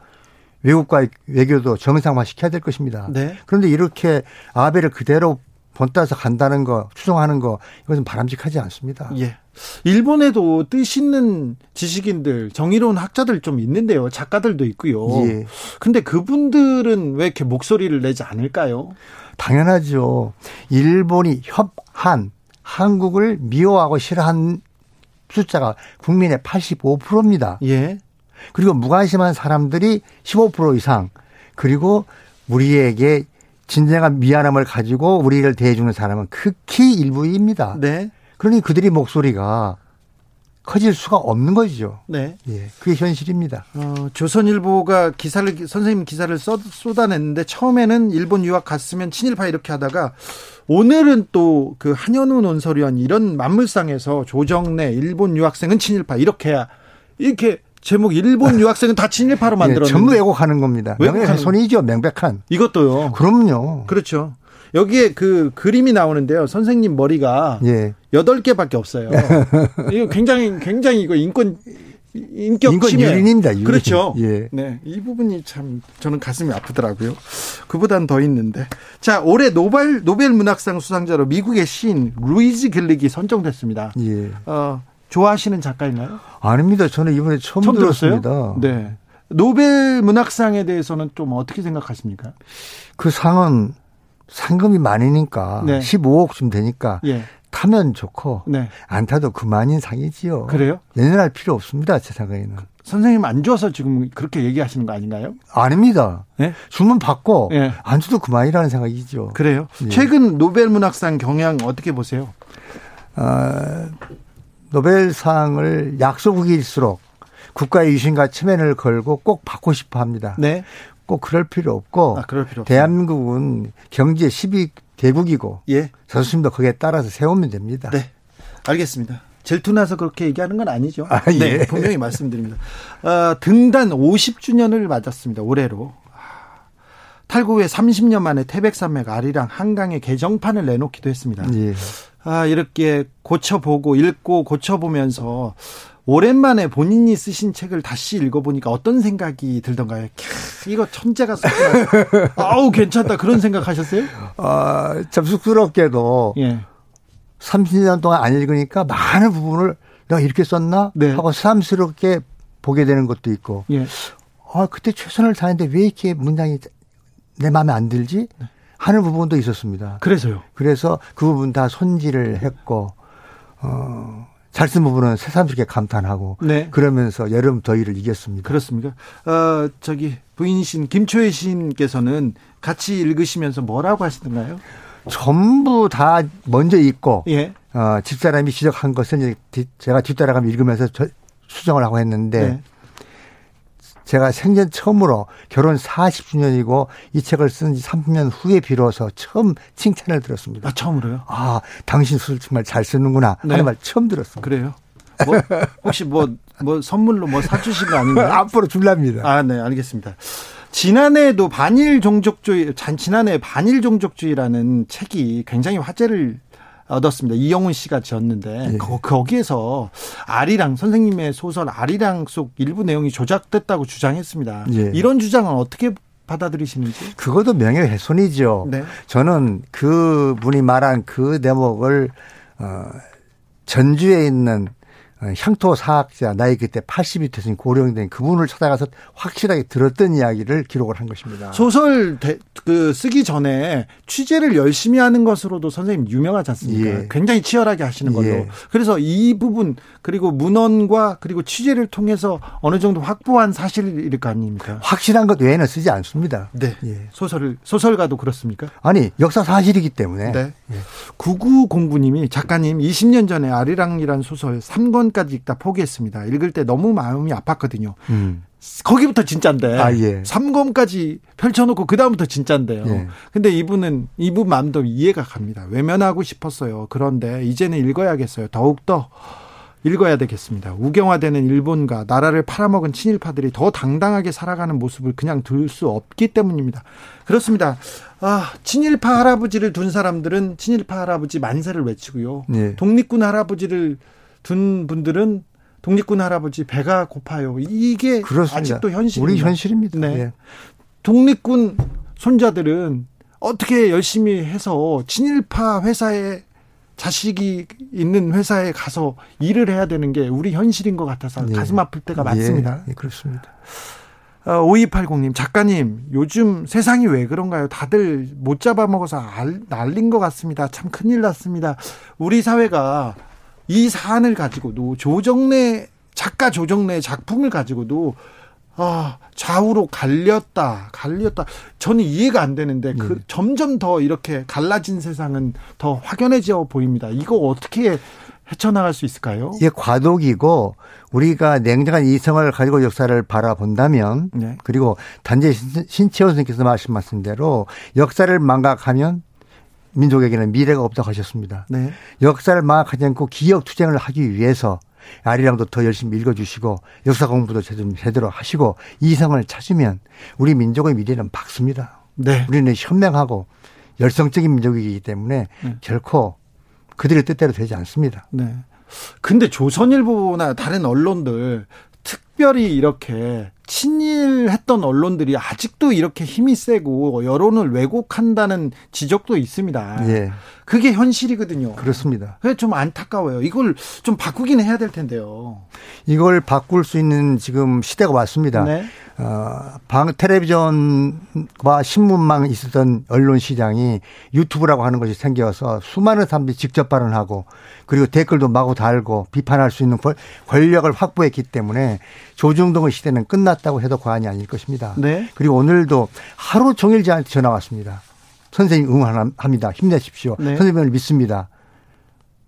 외국과의 외교도 정상화 시켜야 될 것입니다. 네. 그런데 이렇게 아베를 그대로 본따서 간다는 거, 추종하는 거, 이것은 바람직하지 않습니다. 예. 일본에도 뜻 있는 지식인들, 정의로운 학자들 좀 있는데요. 작가들도 있고요. 예. 근데 그분들은 왜 이렇게 목소리를 내지 않을까요? 당연하죠. 일본이 협한, 한국을 미워하고 싫어한 숫자가 국민의 85%입니다. 예. 그리고 무관심한 사람들이 15% 이상, 그리고 우리에게 진정한 미안함을 가지고 우리를 대해주는 사람은 극히 일부입니다. 네. 그러니 그들의 목소리가 커질 수가 없는 거죠. 네. 예. 그게 현실입니다. 어, 조선일보가 기사를, 선생님 기사를 쏟, 쏟아냈는데 처음에는 일본 유학 갔으면 친일파 이렇게 하다가 오늘은 또 그 한현우 논설위원 이런 만물상에서 조정래 일본 유학생은 친일파 이렇게 이렇게 제목 일본 [LAUGHS] 유학생은 다 친일파로 만들었는데 예, 전부 왜곡하는 겁니다. 명백한 손이죠 명백한. 이것도요. 그럼요. 그렇죠. 여기에 그 그림이 나오는데요. 선생님 머리가 예. 8개밖에 없어요. [LAUGHS] 이거 굉장히 굉장히 이거 인권 인격 인권 침해. 유린입니다, 유린. 그렇죠. 예. 네, 이 부분이 참 저는 가슴이 아프더라고요. 그보단 더 있는데. 자, 올해 노벨 노벨 문학상 수상자로 미국의 시인 루이즈 글릭이 선정됐습니다. 예. 어, 좋아하시는 작가인가요? 아닙니다. 저는 이번에 처음, 처음 들었어요? 들었습니다. 네. 노벨 문학상에 대해서는 좀 어떻게 생각하십니까? 그 상은 상금이 많으니까 네. 15억쯤 되니까 예. 타면 좋고 네. 안 타도 그만인 상이지요. 그래요? 연연할 필요 없습니다. 제 생각에는. 선생님 안 줘서 지금 그렇게 얘기하시는 거 아닌가요? 아닙니다. 예? 주문 받고 예. 안 줘도 그만이라는 생각이죠. 그래요? 예. 최근 노벨 문학상 경향 어떻게 보세요? 어, 노벨상을 약소국일수록 국가의 유신과 체면을 걸고 꼭 받고 싶어 합니다. 네. 꼭 그럴 필요 없고 아, 그럴 필요. 대한민국은 경제 10위 대국이고 예. 자존심도 거기에 따라서 세우면 됩니다. 네. 알겠습니다. 질투나서 그렇게 얘기하는 건 아니죠. 아, 예. 네, 분명히 말씀드립니다. 어, 등단 50주년을 맞았습니다. 올해로. 아, 탈구 후에 30년 만에 태백산맥 아리랑 한강에 개정판을 내놓기도 했습니다. 예. 아, 이렇게 고쳐보고 읽고 고쳐보면서 오랜만에 본인이 쓰신 책을 다시 읽어보니까 어떤 생각이 들던가요? 캬, 이거 천재가 썼구나. 아우, 괜찮다. 그런 생각 하셨어요? 아, 참 쑥스럽게도 예. 30년 동안 안 읽으니까 많은 부분을 내가 이렇게 썼나 네. 하고 새삼스럽게 보게 되는 것도 있고 예. 아 그때 최선을 다했는데 왜 이렇게 문장이 내 마음에 안 들지 하는 부분도 있었습니다. 그래서요. 그래서 그 부분 다 손질을 했고 어, 잘 쓴 부분은 새삼스럽게 감탄하고 네. 그러면서 여름 더위를 이겼습니다. 그렇습니까? 어, 저기 부인이신 김초혜 시인께서는 같이 읽으시면서 뭐라고 하시던가요? 전부 다 먼저 읽고 예. 어, 집사람이 지적한 것은 제가 뒤따라가며 읽으면서 저- 수정을 하고 했는데 네. 제가 생전 처음으로 결혼 40주년이고 이 책을 쓴 지 30년 후에 비로소 처음 칭찬을 들었습니다. 아, 처음으로요? 아, 당신 수를 정말 잘 쓰는구나 네. 하는 말 처음 들었습니다. 그래요? 뭐, 혹시 뭐, 뭐 선물로 뭐 사주신 거 아닌가요? [LAUGHS] 앞으로 줄랍니다. 아, 네, 알겠습니다. 지난해에도 반일 종족주의, 잔- 지난해 반일 종족주의라는 책이 굉장히 화제를 얻었습니다. 이영훈 씨가 지었는데 예. 거, 거기에서 아리랑 선생님의 소설 아리랑 속 일부 내용이 조작됐다고 주장했습니다. 예. 이런 주장은 어떻게 받아들이시는지? 그것도 명예훼손이죠. 네. 저는 그 분이 말한 그 대목을 어, 전주에 있는 어, 향토 사학자 나이 그때 80이 되신 고령된 그분을 찾아가서 확실하게 들었던 이야기를 기록을 한 것입니다. 소설 대- 그 쓰기 전에 취재를 열심히 하는 것으로도 선생님 유명하지 않습니까? 예. 굉장히 치열하게 하시는 걸로. 예. 그래서 이 부분 그리고 문헌과 그리고 취재를 통해서 어느 정도 확보한 사실일 거 아닙니까? 확실한 것 외에는 쓰지 않습니다. 네. 예. 소설을 소설가도 그렇습니까? 아니 역사 사실이기 때문에 네. 9909님이 작가님 20년 전에 아리랑이라는 소설 3권 까지 읽다 포기했습니다. 읽을 때 너무 마음이 아팠거든요. 음. 거기부터 진짜인데. 아, 예. 3권까지 펼쳐놓고 그다음부터 진짜인데요. 예. 근데 이분은, 이분 마음도 이해가 갑니다. 외면하고 싶었어요. 그런데 이제는 읽어야겠어요. 더욱더 읽어야 되겠습니다. 우경화되는 일본과 나라를 팔아먹은 친일파들이 더 당당하게 살아가는 모습을 그냥 둘 수 없기 때문입니다. 그렇습니다. 아, 친일파 할아버지를 둔 사람들은 친일파 할아버지 만세를 외치고요. 네. 독립군 할아버지를 둔 분들은 독립군 할아버지 배가 고파요. 이게 그렇습니다. 아직도 현실입니다. 우리 현실입니다. 네. 예. 독립군 손자들은 어떻게 열심히 해서 친일파 회사에 자식이 있는 회사에 가서 일을 해야 되는 게 우리 현실인 것 같아서 예. 가슴 아플 때가 많습니다. 예, 예, 그렇습니다. 어, 5280님, 작가님, 요즘 세상이 왜 그런가요? 다들 못 잡아먹어서 알, 날린 것 같습니다. 참 큰일 났습니다. 우리 사회가 이 사안을 가지고도 조정래, 작가 조정래 작품을 가지고도 아, 좌우로 갈렸다, 갈렸다. 저는 이해가 안 되는데, 그, 네. 점점 더 이렇게 갈라진 세상은 더 확연해져 보입니다. 이거 어떻게 헤쳐나갈 수 있을까요? 이게 과도기고 우리가 냉정한 이성을 가지고 역사를 바라본다면 네. 그리고 단지 신- 신채원 선생님께서 말씀하신 대로 역사를 망각하면 민족에게는 미래가 없다고 하셨습니다. 네. 역사를 망각하지 않고 기억 투쟁을 하기 위해서 아리랑도 더 열심히 읽어주시고 역사 공부도 제대로- 제대로 하시고 이성을 찾으면 우리 민족의 미래는 밝습니다. 네. 우리는 현명하고 열성적인 민족이기 때문에 네. 결코 그들의 뜻대로 되지 않습니다. 네. 근데 조선일보나 다른 언론들 특별히 이렇게 친일했던 언론들이 아직도 이렇게 힘이 세고 여론을 왜곡한다는 지적도 있습니다. 예. 그게 현실이거든요. 그렇습니다. 그게 좀 안타까워요. 이걸 좀 바꾸기는 해야 될 텐데요. 이걸 바꿀 수 있는 지금 시대가 왔습니다. 네. 어, 방 텔레비전과 신문망 있었던 언론 시장이 유튜브라고 하는 것이 생겨서 수많은 사람들이 직접 발언하고 그리고 댓글도 마구 달고 비판할 수 있는 권- 권력을 확보했기 때문에 조중동의 시대는 끝났다고 해도 과언이 아닐 것입니다. 네. 그리고 오늘도 하루 종일 저한테 전화 왔습니다. 선생님 응원합니다. 힘내십시오. 네. 선생님을 믿습니다.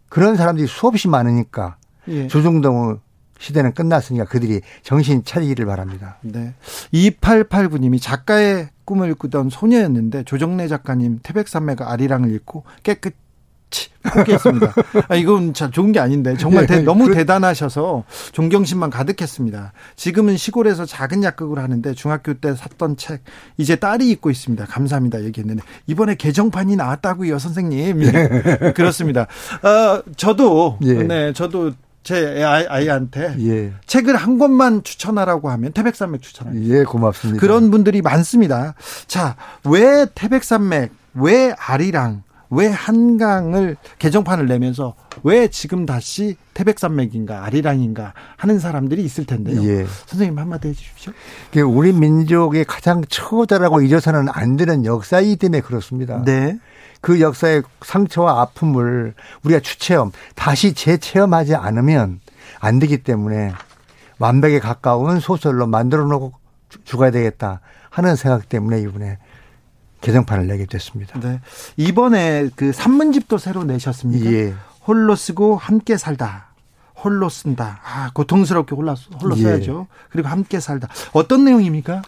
그런 사람들이 수없이 많으니까 예. 조중동의 시대는 끝났으니까 그들이 정신 차리기를 바랍니다. 네. 2889님이 작가의 꿈을 꾸던 소녀였는데 조정래 작가님 태백산맥 아리랑을 읽고 깨끗 이 포기했습니다. [LAUGHS] 아, 이건 참 좋은 게 아닌데 정말 대- 예, 너무 그래- 대단하셔서 존경심만 가득했습니다. 지금은 시골에서 작은 약국을 하는데 중학교 때 샀던 책 이제 딸이 읽고 있습니다. 감사합니다. 얘기했는데 이번에 개정판이 나왔다고요, 선생님. 예. [LAUGHS] 그렇습니다. 어, 저도 예. 네, 저도 제 아이, 아이 한테 예. 책을 한 권만 추천하라고 하면 태백산맥 추천합니다. 예, 고맙습니다. 그런 분들이 많습니다. 자, 왜 태백산맥, 왜 아리랑, 왜 한강을 개정판을 내면서 왜 지금 다시 태백산맥인가 아리랑인가 하는 사람들이 있을 텐데요. 예. 선생님 한마디 해주십시오. 그게 우리 민족의 가장 처절하고 잊어서는 안 되는 역사이기 때문에 그렇습니다. 네. 그 역사의 상처와 아픔을 우리가 추체험, 다시 재체험하지 않으면 안 되기 때문에 완벽에 가까운 소설로 만들어 놓고 주- 죽어야 되겠다 하는 생각 때문에 이번에 개정판을 내게 됐습니다. 네. 이번에 그 산문집도 새로 내셨습니까? 예. 홀로 쓰고 함께 살다. 홀로 쓴다. 아, 고통스럽게 홀로, 홀로 예. 써야죠. 그리고 함께 살다. 어떤 내용입니까?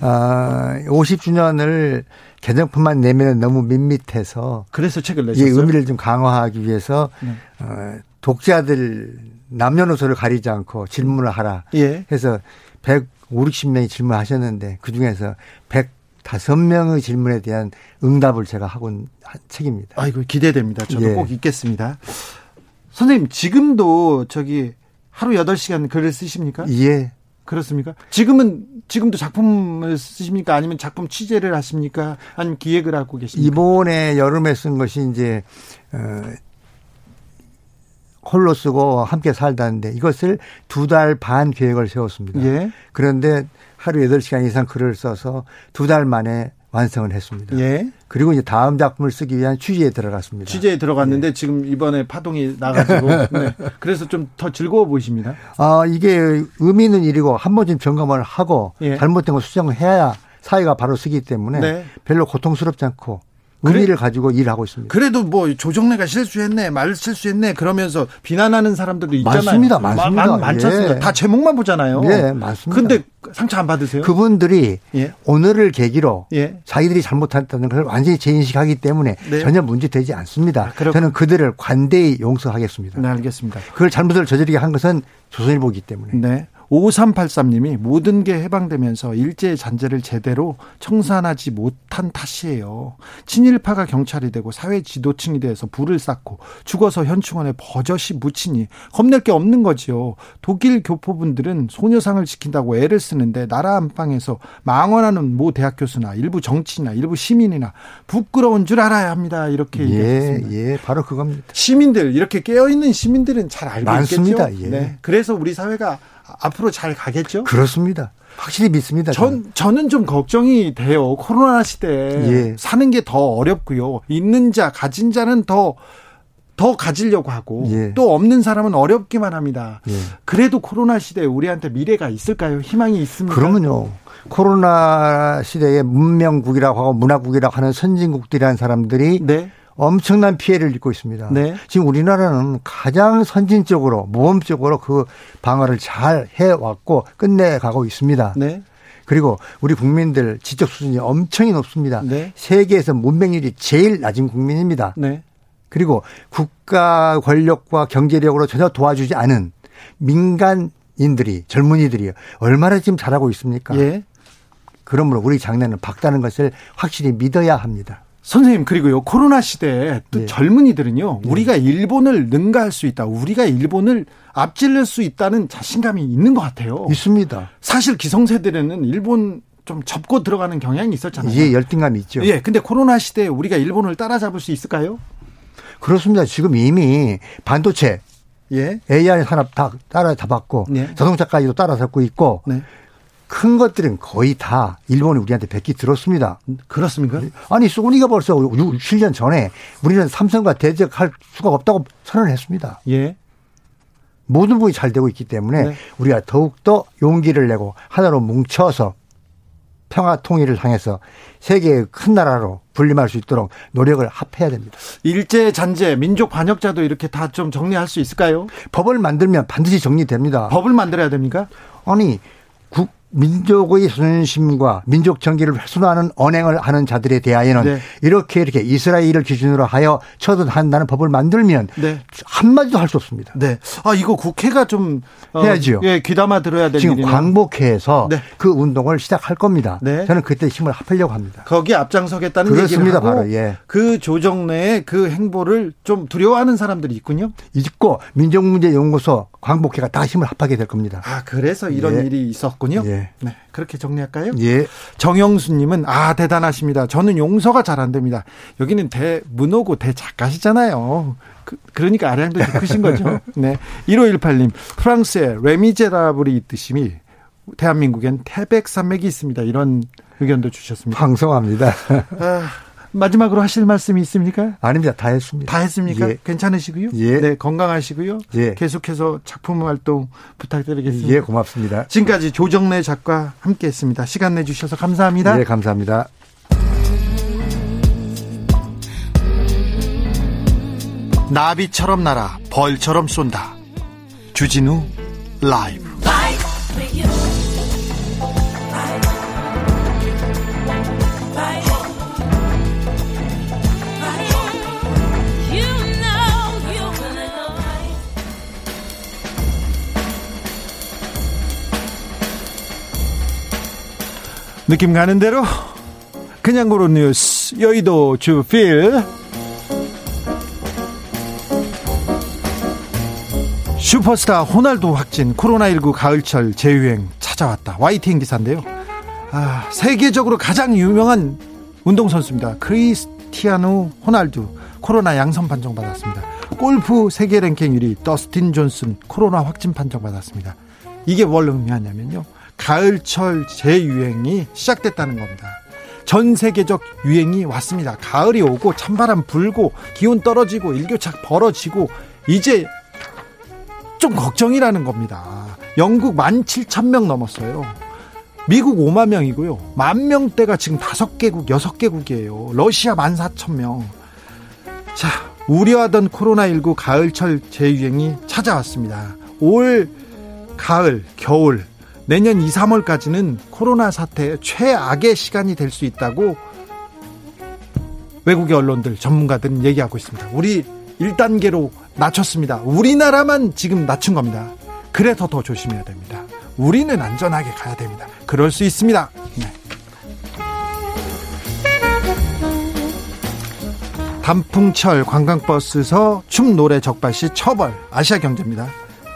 아, 50주년을 개정판만 내면 너무 밋밋해서 그래서 책을 이 내셨어요. 의미를 좀 강화하기 위해서 네. 어, 독자들 남녀노소를 가리지 않고 질문을 하라. 예. 해서 150, 60명이 질문하셨는데 그 중에서 105명의 질문에 대한 응답을 제가 하고 한 책입니다. 아이고 기대됩니다. 저도 예. 꼭 읽겠습니다. 선생님 지금도 저기 하루 8시간 글을 쓰십니까? 예. 그렇습니까? 지금은 지금도 작품을 쓰십니까? 아니면 작품 취재를 하십니까? 아니면 기획을 하고 계십니까? 이번에 여름에 쓴 것이 이제 어 홀로 쓰고 함께 살다는데 이것을 두 달 반 계획을 세웠습니다. 예. 그런데 하루 8시간 이상 글을 써서 두 달 만에 완성을 했습니다. 예. 그리고 이제 다음 작품을 쓰기 위한 취지에 들어갔습니다. 취재에 들어갔는데 지금 이번에 파동이 나가지고 [LAUGHS] 네. 그래서 좀 더 즐거워 보이십니다. 아, 이게 의미 있는 일이고 한 번쯤 점검을 하고 예. 잘못된 거 수정을 해야 사회가 바로 쓰기 때문에 네. 별로 고통스럽지 않고? 의미를 가지고 일하고 있습니다. 그래도 뭐 조정래가 실수했네, 말 실수했네 그러면서 비난하는 사람들도 있잖아요. 많습니다, 많습니다. 많, 많지 않습니까? 예. 다 제목만 보잖아요. 예, 많습니다. 근데 상처 안 받으세요? 그분들이 예. 오늘을 계기로 예. 자기들이 잘못했다는 걸 완전히 재인식하기 때문에 네. 전혀 문제되지 않습니다. 아, 저는 그들을 관대히 용서하겠습니다. 네, 알겠습니다. 그걸 잘못을 저지르게 한 것은 조선일보기 때문에. 네. 5383님이 모든 게 해방되면서 일제의 잔재를 제대로 청산하지 못한 탓이에요. 친일파가 경찰이 되고 사회 지도층이 돼서 불을 쌓고 죽어서 현충원에 버젓이 묻히니 겁낼 게 없는 거지요. 독일 교포분들은 소녀상을 지킨다고 애를 쓰는데 나라 안방에서 망언하는 모 대학 교수나 일부 정치나 일부 시민이나 부끄러운 줄 알아야 합니다. 이렇게 예, 얘기했습니다. 예, 바로 그겁니다. 시민들 이렇게 깨어 있는 시민들은 잘 알고 많습니다. 있겠죠. 예. 네. 그래서 우리 사회가 앞으로 잘 가겠죠. 그렇습니다. 확실히 믿습니다. 저는. 전 저는 좀 걱정이 돼요. 코로나 시대에 예. 사는 게 더 어렵고요. 있는 자 가진 자는 더 더 가지려고 하고 예. 또 없는 사람은 어렵기만 합니다. 예. 그래도 코로나 시대에 우리한테 미래가 있을까요? 희망이 있습니까? 그러면요. 코로나 시대에 문명국이라고 하고 문화국이라고 하는 선진국들이라는 사람들이 네. 엄청난 피해를 입고 있습니다. 네. 지금 우리나라는 가장 선진적으로 모범적으로 그 방어를 잘 해왔고 끝내가고 있습니다. 네. 그리고 우리 국민들 지적 수준이 엄청이 높습니다. 네. 세계에서 문맹률이 제일 낮은 국민입니다. 네. 그리고 국가 권력과 경제력으로 전혀 도와주지 않은 민간인들이 젊은이들이 얼마나 지금 잘하고 있습니까? 예. 그러므로 우리 장래는 밝다는 것을 확실히 믿어야 합니다. 선생님 그리고요 코로나 시대에 또 네. 젊은이들은요 우리가 일본을 능가할 수 있다 우리가 일본을 앞질릴 수 있다는 자신감이 있는 것 같아요 있습니다. 사실 기성세대는 일본 좀 접고 들어가는 경향이 있었잖아요 이제 열등감이 있죠. 예 근데 코로나 시대에 우리가 일본을 따라잡을 수 있을까요 그렇습니다. 지금 이미 반도체, 예 AI 산업 다 따라잡았고 네. 자동차까지도 따라잡고 있고 네. 큰 것들은 거의 다 일본이 우리한테 뺏기 들었습니다. 그렇습니까 아니 소니가 벌써 6, 7년 전에 우리는 삼성과 대적할 수가 없다고 선언을 했습니다. 예 모든 부분이 잘 되고 있기 때문에 네. 우리가 더욱더 용기를 내고 하나로 뭉쳐서 평화 통일을 향해서 세계의 큰 나라로 분림할 수 있도록 노력을 합해야 됩니다. 일제 잔재 민족 반역자도 이렇게 다 좀 정리할 수 있을까요 법을 만들면 반드시 정리됩니다. 법을 만들어야 됩니까 아니 국 민족의 자존심과 민족 정기를 훼손하는 언행을 하는 자들에 대하여는 네. 이렇게 이렇게 이스라엘을 기준으로 하여 처단한다는 법을 만들면 네. 한마디도 할 수 없습니다. 네. 아, 이거 국회가 좀. 어, 해야지요. 예, 귀담아 들어야 될 지금 일이네요. 광복회에서 네. 그 운동을 시작할 겁니다. 네. 저는 그때 힘을 합하려고 합니다. 거기에 앞장서겠다는 그렇습니다, 얘기를 바로, 예. 그 조정 내에 그 행보를 좀 두려워하는 사람들이 있군요. 잊고 민족문제연구소 광복회가 다 힘을 합하게 될 겁니다. 아, 그래서 이런 예. 일이 있었군요. 예. 네. 그렇게 정리할까요? 예. 정영수님은 아 대단하십니다. 저는 용서가 잘 안 됩니다. 여기는 대문호고 대작가시잖아요. 그, 그러니까 아량도 좀 크신 거죠. [LAUGHS] 네. 1518님 프랑스에 레미제라블이 있듯이 대한민국엔 태백산맥이 있습니다. 이런 의견도 주셨습니다. 황송합니다. [LAUGHS] 아, 마지막으로 하실 말씀이 있습니까? 아닙니다. 다 했습니다. 다 했습니까? 예. 괜찮으시고요. 예. 네, 건강하시고요. 예. 계속해서 작품 활동 부탁드리겠습니다. 예, 고맙습니다. 지금까지 조정래 작가 함께 했습니다. 시간 내 주셔서 감사합니다. 예, 감사합니다. 나비처럼 날아 벌처럼 쏜다. 주진우 라이브. 느낌 가는 대로 그냥 고른 뉴스 여의도 주필. 슈퍼스타 호날두 확진 코로나19 가을철 재유행 찾아왔다. YTN 기사인데요. 아, 세계적으로 가장 유명한 운동선수입니다. 크리스티아노 호날두 코로나 양성 판정 받았습니다. 골프 세계 랭킹 1위 더스틴 존슨 코로나 확진 판정 받았습니다. 이게 뭘 의미하냐면요 가을철 재유행이 시작됐다는 겁니다 전 세계적 유행이 왔습니다. 가을이 오고 찬바람 불고 기온 떨어지고 일교차 벌어지고 이제 좀 걱정이라는 겁니다. 영국 17,000명 넘었어요. 미국 5만 명이고요. 만 명대가 지금 5개국, 6개국이에요. 러시아 14,000명. 자, 우려하던 코로나19 가을철 재유행이 찾아왔습니다. 올 가을, 겨울, 내년 2, 3월까지는 코로나 사태의 최악의 시간이 될 수 있다고 외국의 언론들, 전문가들은 얘기하고 있습니다. 우리 1단계로 낮췄습니다. 우리나라만 지금 낮춘 겁니다. 그래서 더 조심해야 됩니다. 우리는 안전하게 가야 됩니다. 그럴 수 있습니다. 네. 단풍철 관광버스서 춤 노래 적발 시 처벌 아시아 경제입니다.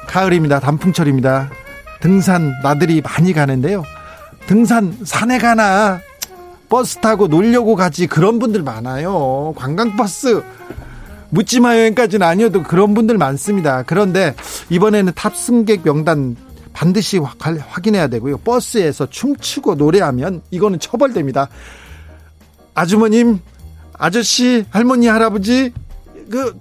가을입니다. 단풍철입니다. 등산 나들이 많이 가는데요. 등산 산에 가나 버스 타고 놀려고 가지 그런 분들 많아요. 관광버스 묻지마 여행까지는 아니어도 그런 분들 많습니다. 그런데 이번에는 탑승객 명단 반드시 확- 확인해야 되고요. 버스에서 춤추고 노래하면 이거는 처벌됩니다. 아주머님, 아저씨, 할머니, 할아버지, 그,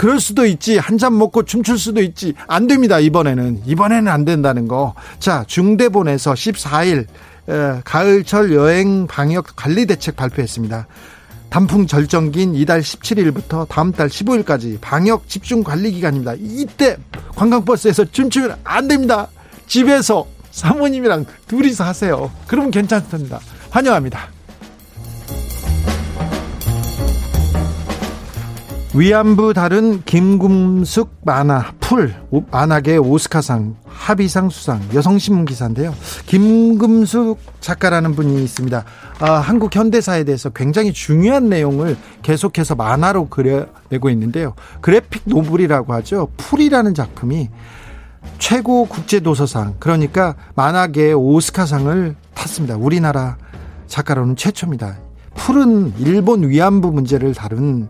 그럴 수도 있지. 한 잔 먹고 춤출 수도 있지. 안 됩니다. 이번에는. 이번에는 안 된다는 거. 자, 중대본에서 14일, 에, 가을철 여행 방역 관리 대책 발표했습니다. 단풍 절정기인 이달 17일부터 다음 달 15일까지 방역 집중 관리 기간입니다. 이때 관광버스에서 춤추면 안 됩니다. 집에서 사모님이랑 둘이서 하세요. 그러면 괜찮습니다. 환영합니다. 위안부 다룬 김금숙 만화 풀 만화계 오스카상 하비상 수상 여성신문 기사인데요. 김금숙 작가라는 분이 있습니다. 아, 한국 현대사에 대해서 굉장히 중요한 내용을 계속해서 만화로 그려내고 있는데요. graphic novel이라고 하죠. 풀이라는 작품이 최고 국제도서상 그러니까 만화계 오스카상을 탔습니다. 우리나라 작가로는 최초입니다. 풀은 일본 위안부 문제를 다룬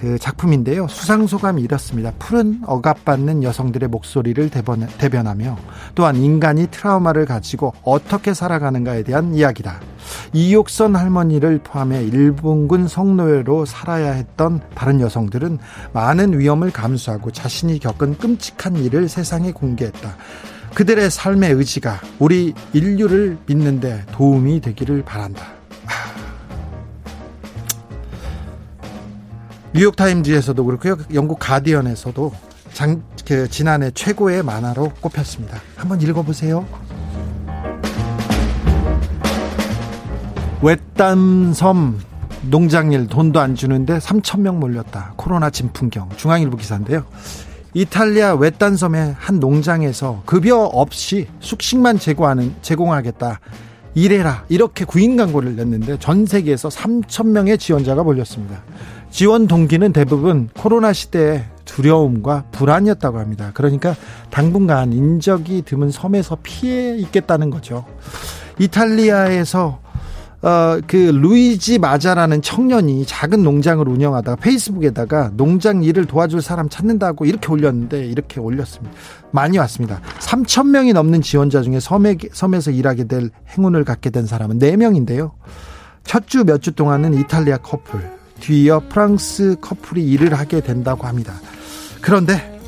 그 작품인데요. 수상 소감이 이렇습니다. 푸른 억압받는 여성들의 목소리를 대변, 하며 또한 인간이 트라우마를 가지고 어떻게 살아가는가에 대한 이야기다. 이옥선 할머니를 포함해 일본군 성노예로 살아야 했던 다른 여성들은 많은 위험을 감수하고 자신이 겪은 끔찍한 일을 세상에 공개했다. 그들의 삶의 의지가 우리 인류를 믿는데 도움이 되기를 바란다. 뉴욕타임즈에서도 그렇고요. 영국 가디언에서도 장, 그 지난해 최고의 만화로 꼽혔습니다. 한번 읽어보세요. 외딴섬 농장일 돈도 안 주는데 3천 명 몰렸다. 코로나 진풍경 중앙일보 기사인데요. 이탈리아 외딴섬의 한 농장에서 급여 없이 숙식만 제공하는 제공하겠다. 일해라 이렇게 구인 광고를 냈는데 전 세계에서 3천 명의 지원자가 몰렸습니다. 지원 동기는 대부분 코로나 시대의 두려움과 불안이었다고 합니다. 그러니까 당분간 인적이 드문 섬에서 피해 있겠다는 거죠. 이탈리아에서 어, 그 루이지 마자라는 청년이 작은 농장을 운영하다가 페이스북에다가 농장 일을 도와줄 사람 찾는다고 이렇게 올렸는데 이렇게 올렸습니다. 많이 왔습니다. 3천 명이 넘는 지원자 중에 섬에, 섬에서 일하게 될 행운을 갖게 된 사람은 4명인데요. 첫 주 몇 주 동안은 이탈리아 커플, 뒤이어 프랑스 커플이 일을 하게 된다고 합니다. 그런데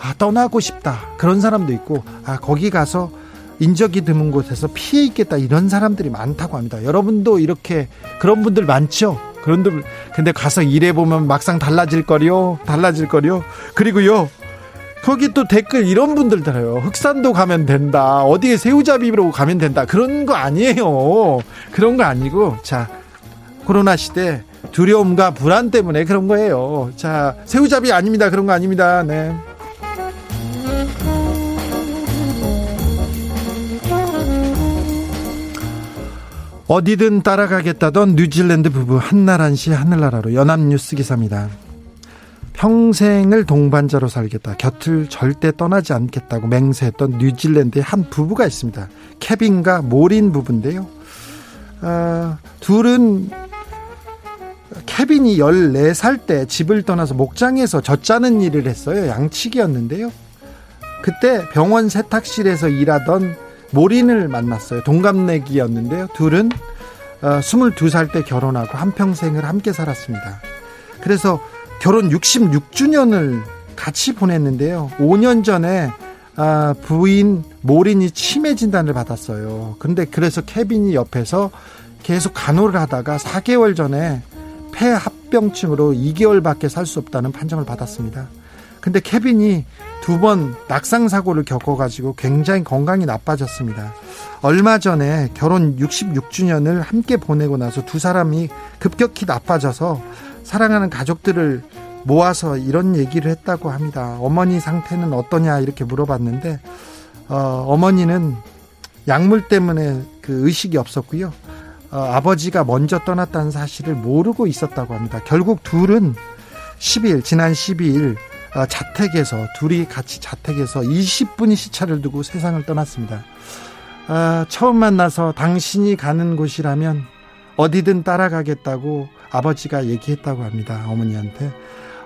아, 떠나고 싶다. 그런 사람도 있고 아, 거기 가서 인적이 드문 곳에서 피해 있겠다 이런 사람들이 많다고 합니다. 여러분도 이렇게 그런 분들 많죠? 그런데 근데 가서 일해 보면 막상 달라질 거요. 달라질 거요. 그리고요. 거기 또 댓글 이런 분들 달아요. 흑산도 가면 된다. 어디에 새우잡이로 가면 된다. 그런 거 아니에요. 그런 거 아니고 자 코로나 시대 두려움과 불안 때문에 그런 거예요. 자, 새우잡이 아닙니다. 그런 거 아닙니다. 네. 어디든 따라가겠다던 뉴질랜드 부부 한나란 씨 하늘나라로 연합뉴스 기사입니다. 평생을 동반자로 살겠다. 곁을 절대 떠나지 않겠다고 맹세했던 뉴질랜드의 한 부부가 있습니다. 케빈과 모린 부부인데요. 아, 둘은 케빈이 14살 때 집을 떠나서 목장에서 젖자는 일을 했어요. 양치기였는데요. 그때 병원 세탁실에서 일하던 모린을 만났어요. 동갑내기였는데요. 둘은 22살 어, 때 결혼하고 한평생을 함께 살았습니다. 그래서 결혼 66주년을 같이 보냈는데요. 5년 전에 아, 부인 모린이 치매 진단을 받았어요. 근데 그래서 케빈이 옆에서 계속 간호를 하다가 4개월 전에 폐합병증으로 2개월밖에 살 수 없다는 판정을 받았습니다. 근데 케빈이 두 번 낙상 사고를 겪어가지고 굉장히 건강이 나빠졌습니다. 얼마 전에 결혼 66주년을 함께 보내고 나서 두 사람이 급격히 나빠져서 사랑하는 가족들을 모아서 이런 얘기를 했다고 합니다. 어머니 상태는 어떠냐 이렇게 물어봤는데 어, 어머니는 약물 때문에 그 의식이 없었고요. 어, 아버지가 먼저 떠났다는 사실을 모르고 있었다고 합니다. 결국 둘은 10일, 지난 12일 어, 자택에서 둘이 같이 자택에서 20분이 시차를 두고 세상을 떠났습니다. 어, 처음 만나서 당신이 가는 곳이라면 어디든 따라가겠다고 아버지가 얘기했다고 합니다. 어머니한테.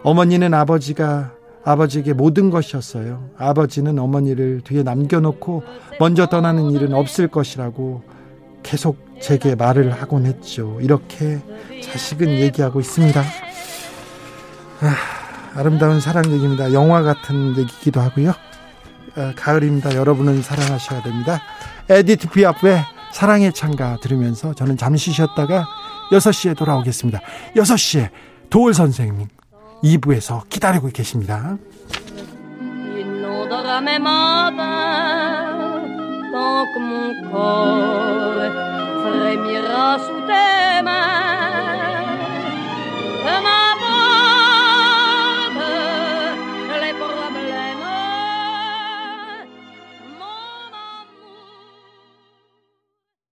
어머니는 아버지가 아버지에게 모든 것이었어요. 아버지는 어머니를 뒤에 남겨놓고 먼저 떠나는 일은 없을 것이라고 계속 제게 말을 하곤 했죠. 이렇게 자식은 얘기하고 있습니다. 아, 름다운 사랑 얘기입니다. 영화 같은 얘기기도 하고요. 아, 가을입니다. 여러분은 사랑하셔야 됩니다. 에디트 피아프의 사랑의 창가 들으면서 저는 잠시 쉬었다가 6시에 돌아오겠습니다. 6시에 도울 선생님 2부에서 기다리고 계십니다. tant que mon corps frémira sous tes mains.